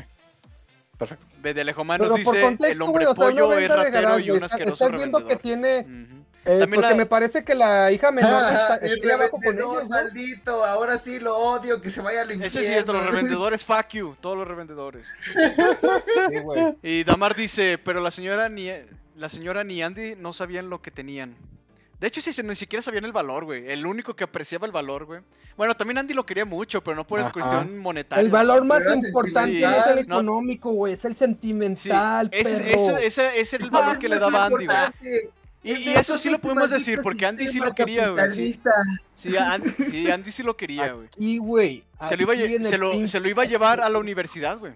Perfecto. Ve de Lejomanos Pero por dice, contexto, el hombre güey, o sea, pollo una es venta de ratero y un está- asqueroso Estás viendo que revendedor. tiene... Ujú. Eh, También porque la- me parece que la hija menor está, Ah, el está abajo con revendedor ellos, ¿no? maldito, ahora sí lo odio, que se vaya al infierno. Eso es cierto, los revendedores, fuck you, todos los revendedores. Sí. Y Damar dice, pero la señora ni la señora ni Andy no sabían lo que tenían. De hecho, sí, ni siquiera sabían el valor, güey. El único que apreciaba el valor, güey. Bueno, también Andy lo quería mucho, pero no por Ajá. cuestión monetaria. El valor más es importante no es el económico, güey, es el Sí, sentimental, ese, perro. ese, ese, ese era el valor que le daba Andy, güey. Y, y eso sí lo podemos decir, porque Andy sí lo quería, güey. Sí, Andy, sí, Andy sí lo quería, güey. Aquí, güey. Se lo, iba a, se, lo, se lo iba llevar a la universidad, güey.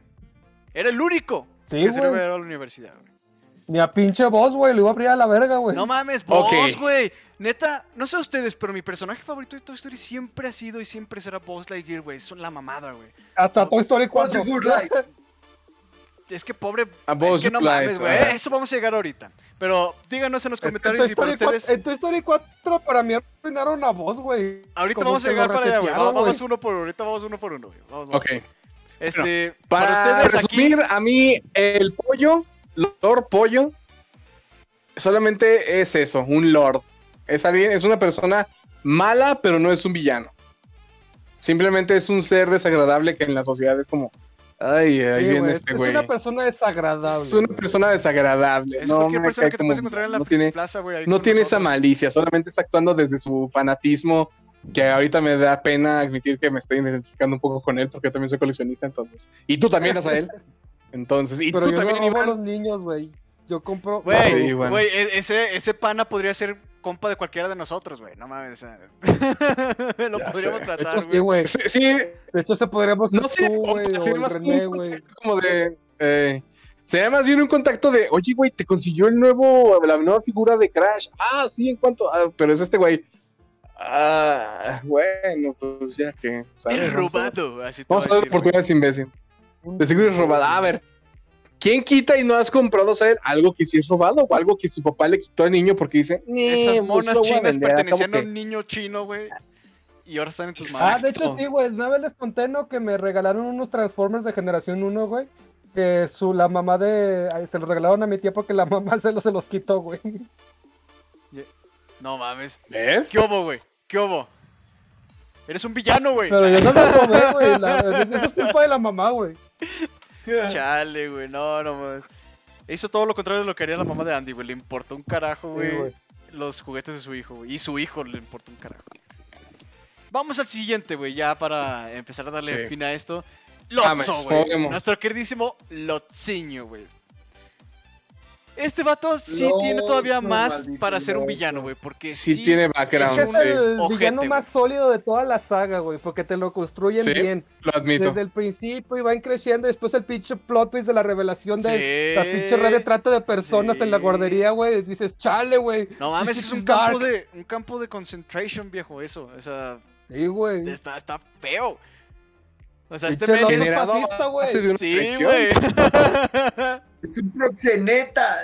Era el único Sí, que se lo iba a llevar a la universidad, güey. Ni a pinche boss, güey, le iba a abrir a la verga, güey. No mames. Buzz, güey. Neta, no sé ustedes, pero mi personaje favorito de Toy Story siempre ha sido y siempre será Buzz Lightyear, güey. Son la mamada, güey. Hasta Toy Story What's 4. Es que pobre. A es que no mames, güey. ajá. Eso vamos a llegar ahorita. Pero díganos en los Es que en comentarios si para ustedes. En Toy Story 4 para mí arruinaron a vos, güey. Ahorita como vamos a llegar para allá, güey. Vamos, uno por uno. Ahorita vamos uno por uno, güey. Vamos, vamos. Ok. Este, Para, para ustedes resumir, aquí. a mí el pollo, Lord Pollo, solamente es eso, un Lord. Es alguien, es una persona mala, pero no es un villano. Simplemente es un ser desagradable que en la sociedad es como, ay, ahí Sí, viene güey, este es güey. una persona desagradable. Es una persona desagradable. Es no cualquier persona que te como- puedes encontrar en la no tiene, plaza, güey. no tiene esa malicia, solamente está actuando desde su fanatismo, que ahorita me da pena admitir que me estoy identificando un poco con él, porque yo también soy coleccionista, entonces. Y tú también, él Entonces, y Pero tú yo también, no Iván. los niños, güey. Yo compro. Güey, Sí, bueno. güey, e- ese, ese pana podría ser compa de cualquiera de nosotros, güey. No mames. Lo Ya podríamos sé. Tratar, güey. Sí, sí, De hecho, se podríamos no o sería el más René, un como de... Eh, sería más bien un contacto de, oye, güey, te consiguió el nuevo, la nueva figura de Crash. Ah, sí, ¿en cuanto Ah, pero es este güey. Ah, bueno, pues ya que... ver. robado. Así te Vamos a güey. oportunidades, imbécil. De seguro es robada. A ver, ¿quién quita y no has comprado, ¿sabes? Algo que sí es robado o algo que su papá le quitó al niño porque dice, "Nee, Esas pues monas a chinas vender, pertenecían a que-". un niño chino, güey. Y ahora están en tus Ah, manos. de hecho, sí, güey. Una vez les conté, ¿no? Que me regalaron unos Transformers de generación 1, güey. Que su, la mamá de. ay, se los regalaron a mi tía porque la mamá se los, se los quitó, güey. No mames. ¿Ves? ¿Qué hubo, güey? ¿Qué hubo? Eres un villano, güey. Pero yo no lo robé, güey. Eso es culpa de la mamá, güey. Chale, güey. No, no mames. Hizo todo lo contrario de lo que haría la mamá de Andy, güey. Le importó un carajo, güey. los juguetes de su hijo, güey. Y su hijo le importó un carajo. Vamos al siguiente, güey, ya para empezar a darle Sí. fin a esto. Lotso, güey. Nuestro queridísimo Lotziño, güey. Este vato sí tiene todavía más maldito para ser un villano, güey. Porque Sí, sí, tiene Es background, que es un sí, el ojete, villano más sólido de toda la saga, güey. Porque te lo construyen Sí. bien. lo admito. Desde el principio y van creciendo. Y después el pinche plot twist de la revelación de Sí. la pinche red de trata de personas en la guardería, güey. Dices, chale, güey. No mames, es un campo, de, un campo de concentration, viejo, eso. O sea, Sí, güey. está, está feo. O sea, este loco es... Fascista, güey. Sí, güey. Es un proxeneta.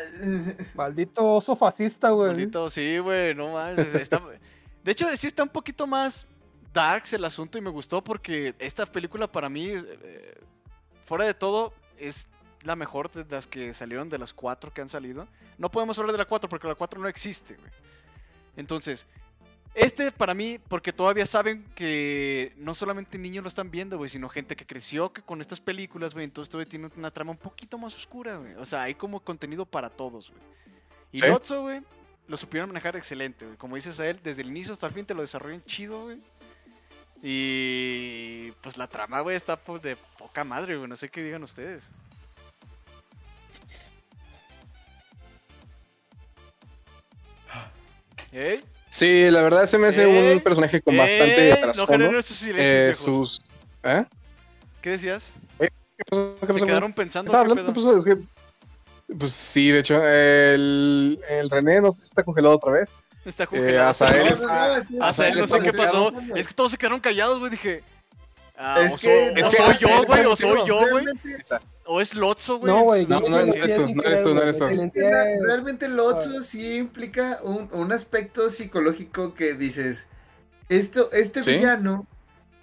Maldito oso fascista, güey. Maldito, sí, güey, no está- De hecho, sí está un poquito más darks el asunto y me gustó porque esta película para mí, eh, fuera de todo, es la mejor de las que salieron de las cuatro que han salido. No podemos hablar de la cuatro porque la cuatro no existe, güey. Entonces, este para mí, porque todavía saben que no solamente niños lo están viendo, güey, sino gente que creció que con estas películas, güey. Entonces todavía tiene una trama un poquito más oscura, güey. O sea, hay como contenido para todos, güey. Y Sí. Lotso, güey, lo supieron manejar excelente, güey. Como dices a él, desde el inicio hasta el fin te lo desarrollan chido, güey. Y pues la trama, güey, está pues, de poca madre, güey. No sé qué digan ustedes. ¿Eh? Sí, la verdad se me hace un personaje con bastante ¡Eh! No trasfondo. generen esos silencios, Eh, sus... ¿Eh? ¿Qué decías? ¿Qué pasó? ¿Qué Se quedaron pensando. ¿qué hablando, ¿qué pasó? Es que... Pues sí, de hecho, el, el René no sé si está congelado otra vez. Está Eh, congelado. Azael- Azael, no sé qué pasó. Es que todos se quedaron callados, güey. Dije. Ah, Es o, que- so- es o que soy yo, güey, o soy yo, güey. O es Lotso, güey. No, güey. No, no, eres tú, no eres tú, no eres tú. Realmente el Otso sí implica un, un aspecto psicológico que dices, esto, este ¿Sí? villano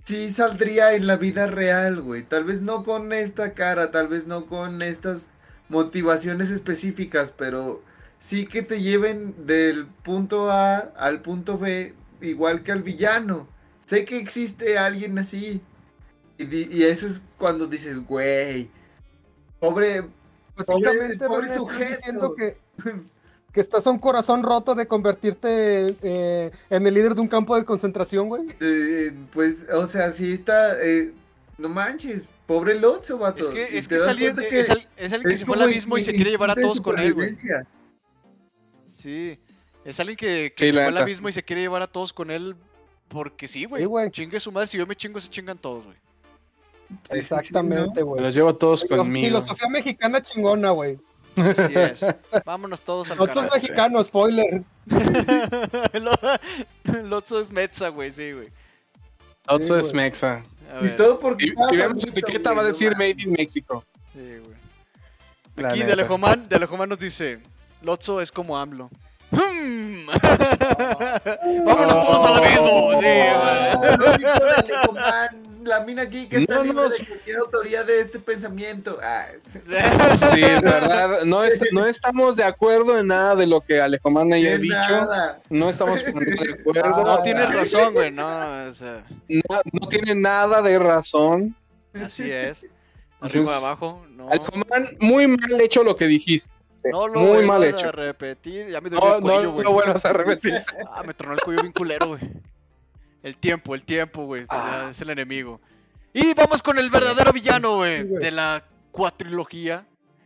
sí saldría en la vida real, güey. Tal vez no con esta cara, tal vez no con estas motivaciones específicas, pero sí que te lleven del punto A al punto B, igual que al villano. Sé que existe alguien así. Y, y eso es cuando dices, güey, pobre, Básicamente, pobre René, estás sujeto. diciendo que, que estás a un corazón roto de convertirte eh, en el líder de un campo de concentración, güey. Eh, pues, o sea, sí está. eh, no manches, pobre Lotso, vato. Es que, es que es alguien, que es, al- es alguien que se fue al abismo y se quiere llevar a todos con él, güey. Sí. Es alguien que, que Sí, se fue al abismo y se quiere llevar a todos con él. Porque sí, güey. Sí, güey. Chingue su madre. Si yo me chingo, se chingan todos, güey. Sí, sí, sí, Exactamente, Me güey. los llevo todos conmigo. Filosofía mexicana chingona, güey. Así es. Vámonos todos al Otros carajo. mexicanos, spoiler. El Otso es Metza, güey, sí, güey. Otso Sí, es güey. Mexa. A Y todo porque Si, si vemos etiqueta va a no decir. Made in Mexico. sí, güey. Aquí de neta. Alejomán, de Alejomán nos dice, Lotso es como AMLO. Hmm. Vámonos todos a lo mismo. Sí, Ah, güey. La mina aquí que está No libre nos- de cualquier autoría de este pensamiento. Ah, Sí, es verdad. No, est- no estamos de acuerdo en nada de lo que Alejomán haya de dicho. nada. No estamos de acuerdo. No tienes razón, güey, no, o sea, No, no tiene nada de razón. así es. Entonces, Arriba, abajo, no. Alejomán, muy mal hecho lo que dijiste. No lo muy mal hecho. a repetir, ya me dolió No, el no cuello, güey. lo vuelvas a repetir. Ah, me tronó el cuello bien culero, güey. El tiempo, el tiempo, güey. Ah. Es el enemigo. Y vamos con el verdadero villano, güey. Sí. De la cuatrilogía.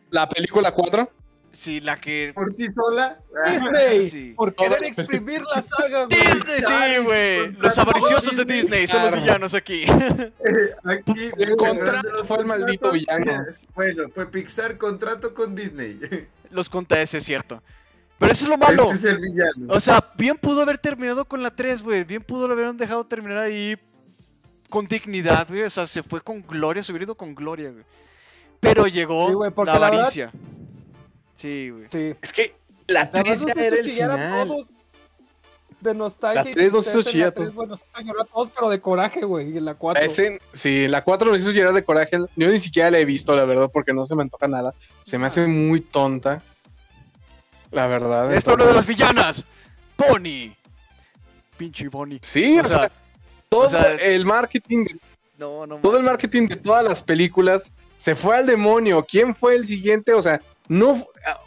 La película 4. Sí, la que. Por sí sola. Disney, Sí. por querer exprimir la saga, güey. Disney, sí, güey. Los avariciosos de Disney son los villanos aquí. Aquí, El contrato fue el maldito villano. Bueno, fue Pixar contrato con Disney. Los conté, ese es cierto. Pero eso es lo malo. Este es el villano. O sea, bien pudo haber terminado con la 3, güey. Bien pudo lo haber dejado terminar ahí con dignidad, güey. O sea, se fue con gloria, se hubiera ido con gloria, güey. Pero llegó Sí, porque la la verdad- avaricia. Sí, güey. Sí. Es que la La verdad 3 nos ya hizo era el chillar a final. todos de nostalgia. La y tres nos hizo chillar Bueno, nos hizo llorar a todos, pero de coraje, güey. Y en la 4. Ese, sí, la 4 nos hizo llegar de coraje. Yo ni siquiera la he visto, la verdad, porque no se me antoja nada. Se me hace muy tonta. La verdad. Esto habla de las entonces- villanas. Bonnie. Pinche Bonnie. Sí, O o sea, sea, todo o sea- el marketing, de- no, no todo el marketing de todas las películas se fue al demonio. ¿Quién fue el siguiente? O sea, no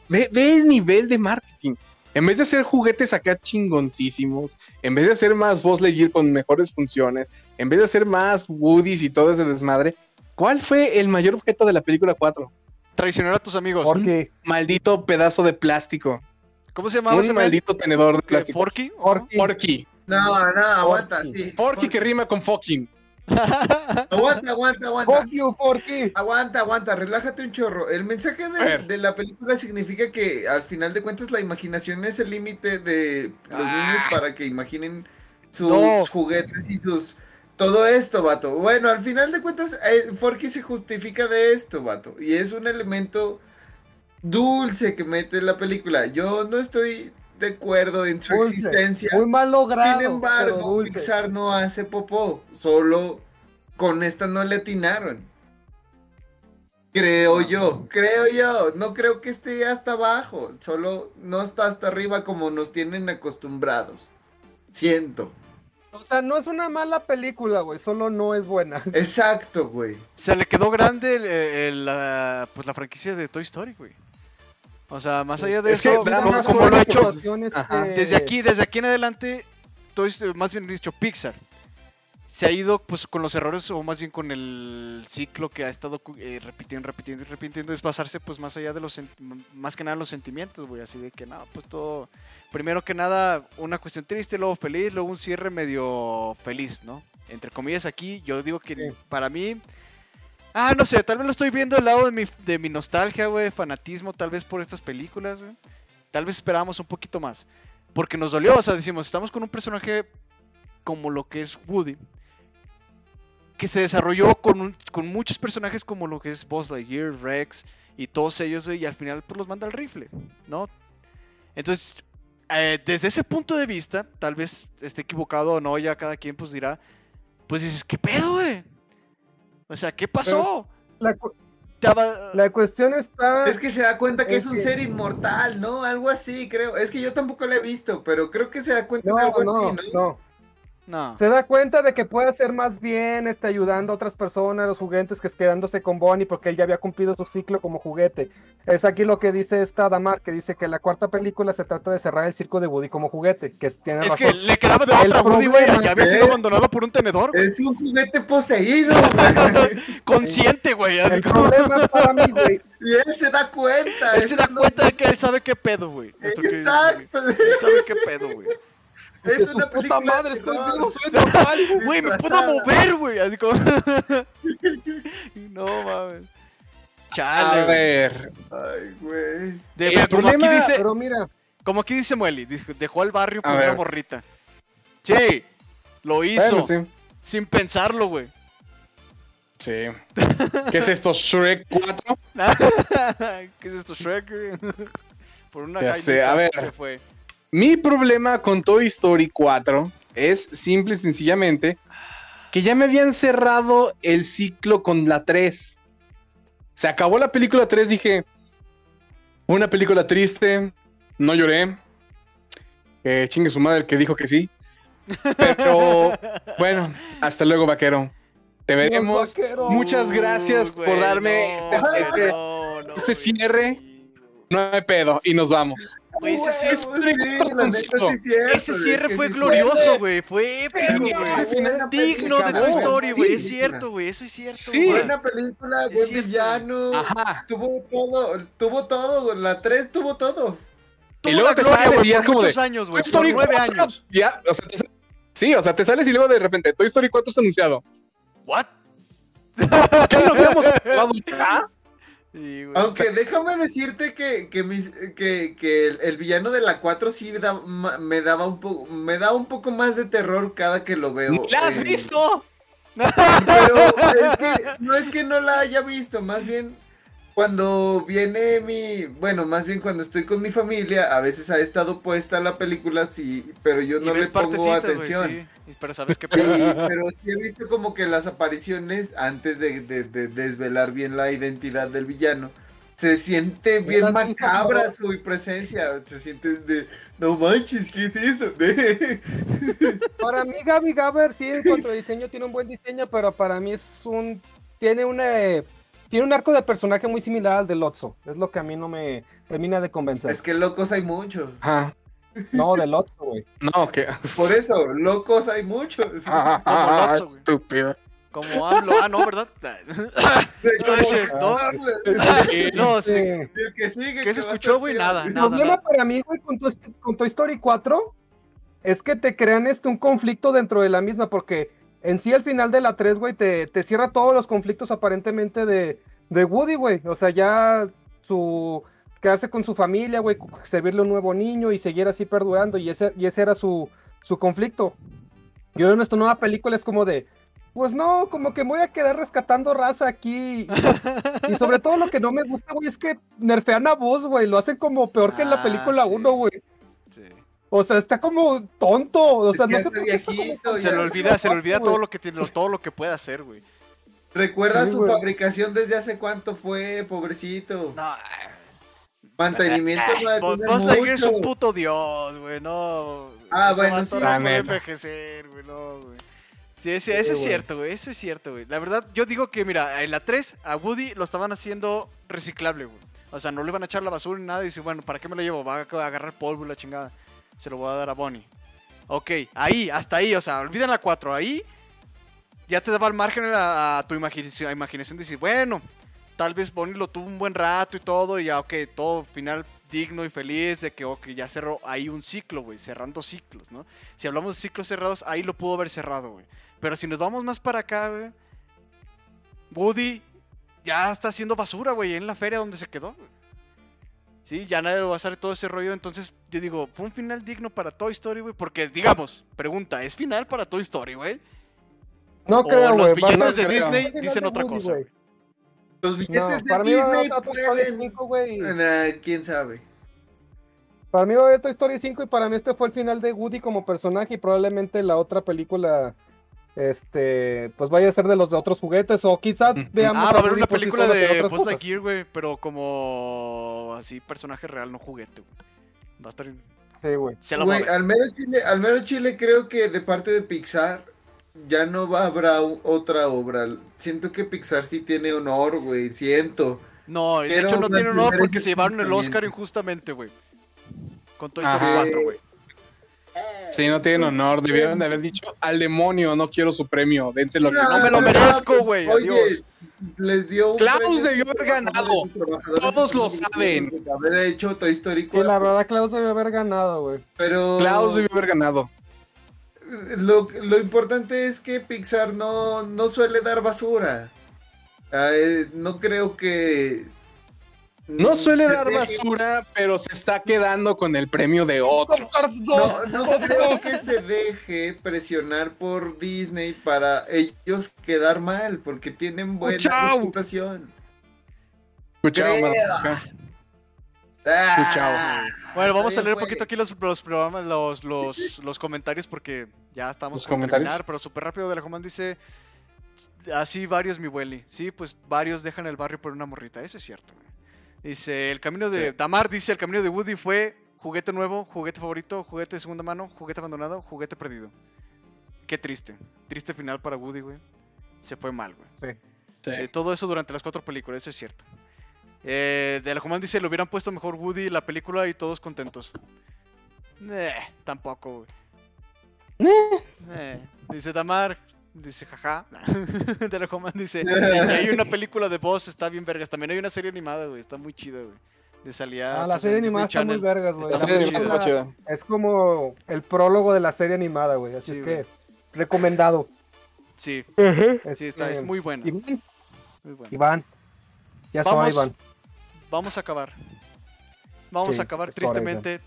ve, ve el nivel de marketing. En vez de hacer juguetes acá chingoncísimos, en vez de hacer más Buzz Lightyear con mejores funciones, en vez de hacer más Woodies y todo ese desmadre, ¿cuál fue el mayor objeto de la película 4? Traicionar a tus amigos. Porque Maldito pedazo de plástico. ¿Cómo se llamaba Un ese maldito tenedor de ¿Qué, plástico. ¿Forky? Forky. Forky. No, no, aguanta, Forky. sí. Forky que rima con fucking. Aguanta, aguanta, aguanta. Fuck you, Forky. Aguanta, aguanta, relájate un chorro. El mensaje de, la película significa que al final de cuentas la imaginación es el límite de los Ah. niños para que imaginen sus No. juguetes y sus... Todo esto, vato. Bueno, al final de cuentas, eh, Forky se justifica de esto, vato. Y es un elemento dulce que mete la película. Yo no estoy de acuerdo en su Dulce. existencia. Muy mal logrado. Sin embargo. Pixar no hace popó, solo con esta no le atinaron. Creo yo, creo yo, no creo que esté hasta abajo, solo no está hasta arriba como nos tienen acostumbrados. Siento. O sea, no es una mala película, güey. Solo no es buena. Exacto, güey. Se le quedó grande el- el- la, pues, la franquicia de Toy Story, güey. O sea, más allá de Es eso, como, lo ha hecho que- desde aquí, desde aquí en adelante, Toy Story- más bien dicho, Pixar, se ha ido pues con los errores o más bien con el ciclo que ha estado eh, repitiendo, repitiendo y repitiendo, es basarse pues más allá de los, más que nada en los sentimientos, güey, así de que no, pues todo, primero que nada una cuestión triste, luego feliz, luego un cierre medio feliz, ¿no? Entre comillas aquí, yo digo que Sí. para mí, ah, no sé, tal vez lo estoy viendo del lado de mi, de mi nostalgia, güey, fanatismo, tal vez por estas películas, güey. Tal vez esperábamos un poquito más. Porque nos dolió, o sea, decimos, estamos con un personaje como lo que es Woody, que se desarrolló con, un- con muchos personajes como lo que es Buzz Lightyear, Rex y todos ellos, güey, y al final pues los manda al rifle, ¿no? Entonces, eh, desde ese punto de vista, tal vez esté equivocado o no, ya cada quien pues dirá, pues dices, ¿qué pedo, güey? O sea, ¿qué pasó? La, cu- la cuestión está. Es que se da cuenta que Es es un que- ser inmortal, ¿no? Algo así, creo. Es que yo tampoco lo he visto, pero creo que se da cuenta No, de algo no, así, ¿no? no. No. Se da cuenta de que puede hacer más bien este, ayudando a otras personas, los juguetes, que es quedándose con Bonnie porque él ya había cumplido su ciclo como juguete. Es aquí lo que dice esta Damar, que dice que la cuarta película se trata de cerrar el circo de Woody como juguete, que es- tiene Es razón. que le quedaba de El otra, Woody, güey, ya había sido es- abandonado por un tenedor. Es un juguete poseído, güey. Consciente, güey. El como- problema para mí, güey, y él se da cuenta. Él se da cuenta de que él sabe qué pedo, güey. Exacto. Él sabe qué pedo, güey. Es una puta película madre, estoy vivo, soy normal. Güey, me puedo mover, güey. Así como. no mames. Chale, A ver, Ay, güey. De- El como, aquí problema- dice, Pero mira, como aquí dice Mueli, dejó al barrio por una morrita. Sí, lo hizo. bueno, sí. Sin pensarlo, güey. Sí. ¿Qué es esto? Shrek 4. ¿Qué es esto, Shrek? Por una Ya jainita sé, a ver. se fue. Mi problema con Toy Story 4 es simple y sencillamente que ya me habían cerrado el ciclo con la 3. Se acabó la película 3, dije, una película triste, no lloré. Eh, chingue su madre el que dijo que sí. Pero bueno, hasta luego, vaquero. Te veremos. Muchas gracias por güey, darme no, este- este- no, este cierre. No hay pedo y nos vamos. Güey, ese cierre- pues sí, la neta sí es cierto, Ese es cierre que fue es glorioso, güey. Fue épico, güey. Digno de tu story, güey. Es cierto, güey. Eso es cierto. Sí. Buena película, Es buen villano. Ajá. Tuvo todo, tuvo todo, la 3 tuvo todo. Y luego te sales y ya por como de, años, güey. Toy Por Story nueve 4, años. Ya, o sea, te- sí, o sea, te sales y luego de repente Toy Story 4 está anunciado. ¿What? ¿Qué no habíamos acabado ya? Sí, güey. Aunque déjame decirte que, que, mis- que, que el, el villano de la 4 sí da- ma- me daba un poco me da un poco más de terror cada que lo veo. ¿La has eh, visto? Pero es que no es que no la haya visto, más bien cuando viene mi, bueno, más bien cuando estoy con mi familia, a veces ha estado puesta la película, sí, pero yo no le pongo atención. sí. Y- Pero sabes qué Sí, pero sí he visto como que las apariciones antes de, de- de desvelar bien la identidad del villano. Se siente bien ¿Las has visto, macabra su presencia. Se siente de, no manches, ¿qué es eso? De- para mí Gaby Gaber sí en cuanto a diseño tiene un buen diseño, pero para mí es un tiene una tiene un arco de personaje muy similar al de Lotso. Es lo que a mí no me termina de convencer. Es que locos hay muchos. Ajá. No, de Lotso, güey. No, que. Por eso, locos hay muchos. Lotso, güey. Estúpido. Como AMLO. Ah, no, ¿verdad? No, es cierto. No, sí. El que sigue. ¿Qué se escuchó, güey? Nada, El nada. problema para mí, güey, con, Toy- con Toy Story 4 es que te crean este un conflicto dentro de la misma, porque en sí al final de la 3, güey, te, te cierra todos los conflictos aparentemente de, de Woody, güey. O sea, ya su quedarse con su familia, güey, servirle un nuevo niño y seguir así perdurando, y ese, y ese era su, su conflicto. Y ahora en esta nueva película es como de, pues no, como que me voy a quedar rescatando raza aquí. Y, y sobre todo lo que no me gusta, güey, es que nerfean a Buzz, güey, lo hacen como peor que en la Ah, película sí. 1, güey. Sí. O sea, está como tonto, o sea, Es no sé por qué está como viejito, Se le olvida, se le olvida todo lo que tiene, todo lo que puede hacer, güey. ¿Recuerdan Sí, su güey. fabricación desde hace cuánto fue, pobrecito? No, Mantenimiento no de Buzz tener Buzz Lightyear es un puto dios, güey, no. Ah, Ese bueno, sí. no puede envejecer, güey, no, güey. Sí, ese- eso es güey. cierto, güey, eso es cierto, güey. La verdad, yo digo que, mira, en la 3 a Woody lo estaban haciendo reciclable, güey. O sea, no le iban a echar la basura ni nada y dice, bueno, ¿para qué me lo llevo? Va a agarrar polvo y la chingada. Se lo voy a dar a Bonnie. Ok, ahí, hasta ahí, o sea, olviden la 4, ahí ya te daba el margen a, tu imaginación, a de decir, bueno, tal vez Bonnie lo tuvo un buen rato y todo, y ya, ok, todo final digno y feliz de que, ok, ya cerró ahí un ciclo, güey, cerrando ciclos, ¿no? Si hablamos de ciclos cerrados, ahí lo pudo haber cerrado, güey. Pero si nos vamos más para acá, güey, Woody ya está haciendo basura, güey, en la feria donde se quedó, güey. Sí, ya nadie lo va a hacer todo ese rollo, entonces yo digo, fue un final digno para Toy Story, güey, porque digamos, pregunta, ¿es final para Toy Story, güey? No O creo, los villanos ser- de Disney dicen otra Woody, cosa. Los No, billetes para de mí va a haber Disney otra Toy Story pueden... 5, güey. Nah, quién sabe. Para mí va a haber Toy Story 5 y para mí este fue el final de Woody como personaje y probablemente la otra película este pues vaya a ser de los de otros juguetes o quizás Ujú. veamos Ah, va a haber una película de cosas. Lightyear, güey, pero como así personaje real, no juguete, güey. Va a estar... Sí, güey. Se lo va a Güey, ver. al mero Chile, al mero Chile creo que de parte de Pixar ya no va, habrá u- otra obra. Siento que Pixar sí tiene honor, güey, siento. No, de Quiero hecho no tiene honor porque se llevaron el Oscar injustamente, güey. Con Toy Story Ajá. 4, güey. Sí, no tienen honor. Debieron de haber dicho al demonio, no quiero su premio. Dénselo. No, No me lo merezco, güey. Adiós. les dio un Klaus debió haber ganado. Todos lo saben. Haber hecho Toy Story Sí, 4. la verdad Klaus debió haber ganado, güey. Pero Klaus debió haber ganado. lo, lo importante es que Pixar no, no suele dar basura. eh, no creo que. No mm, suele dar basura, pero se está quedando con el premio de otros. No, no creo que se deje presionar por Disney para ellos quedar mal, porque tienen buena Chao. reputación. Creo. motherfucker. Ah, Bueno, vamos a leer un poquito aquí los, los programas, los, los, los comentarios porque ya estamos ¿Los por terminar, pero súper rápido de la comanda dice así varios mi Welly. Sí, pues varios dejan el barrio por una morrita, eso es cierto. Dice, el camino de Sí. Damar dice, el camino de Woody fue juguete nuevo, juguete favorito, juguete de segunda mano, juguete abandonado, juguete perdido. Qué triste. Triste final para Woody, güey. Se fue mal, güey. Sí. Eh, todo eso durante las cuatro películas, eso es cierto. Eh, de la Command dice, le hubieran puesto mejor Woody la película y todos contentos. Eh, tampoco, güey. Eh, dice Damar, dice jaja. de la Command dice, y hay una película de Boss, está bien vergas. También hay una serie animada, güey, está muy chida, güey. De salía. Ah, la pues, serie animada está muy vergas, güey. Es como el prólogo de la serie animada, güey. Así Sí, es güey. que, recomendado. Sí, Este, sí, está, es muy buena. Iván, Muy buena. Iván. Ya Vamos. soy Iván. Vamos a acabar. Vamos Sí, a acabar hora, tristemente.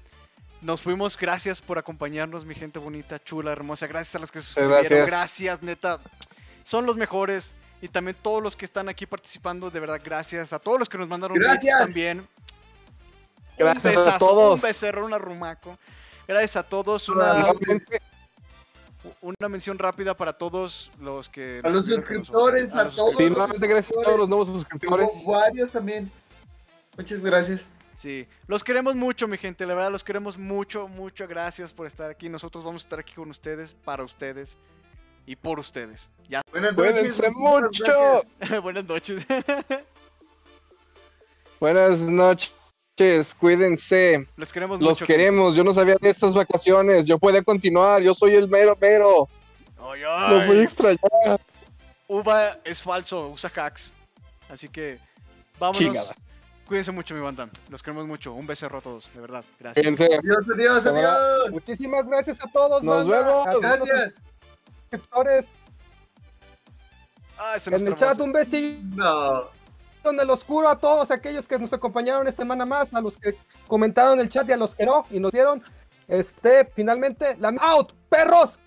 Nos fuimos, gracias por acompañarnos, mi gente bonita, chula, hermosa. Gracias a los que se suscribieron. gracias. Gracias, neta. Son los mejores. Y también todos los que están aquí participando, de verdad, gracias. A todos los que nos mandaron Gracias. también. Gracias un a besazo, todos. Un becerro, un arrumaco. Gracias a todos. Una, una mención rápida para todos los que... A los suscriptores, a los todos. Sí, nuevamente gracias a todos los nuevos Hubo suscriptores. varios también. Muchas gracias. Sí, los queremos mucho, mi gente. La verdad, los queremos mucho, mucho. Gracias por estar aquí. Nosotros vamos a estar aquí con ustedes, para ustedes y por ustedes. Ya, Buenas noches. Mucho. buenas noches. Buenas noches, cuídense. los queremos Los mucho. queremos. Yo no sabía de estas vacaciones. Yo puedo continuar. Yo soy el mero mero. Ay, Los voy a ay. extrañar. Uva es falso, usa hacks. Así que, vámonos. Chingada. Cuídense mucho, mi banda. Los queremos mucho. Un becerro a todos, de verdad. Gracias. Adiós, adiós, adiós. Muchísimas gracias a todos. Nos banda, vemos. Gracias. suscriptores. Ah, se nos En el trabó. chat, un besito No. en el oscuro a todos aquellos que nos acompañaron esta semana más, a los que comentaron en el chat y a los que no y nos vieron. Este, finalmente, la out, perros.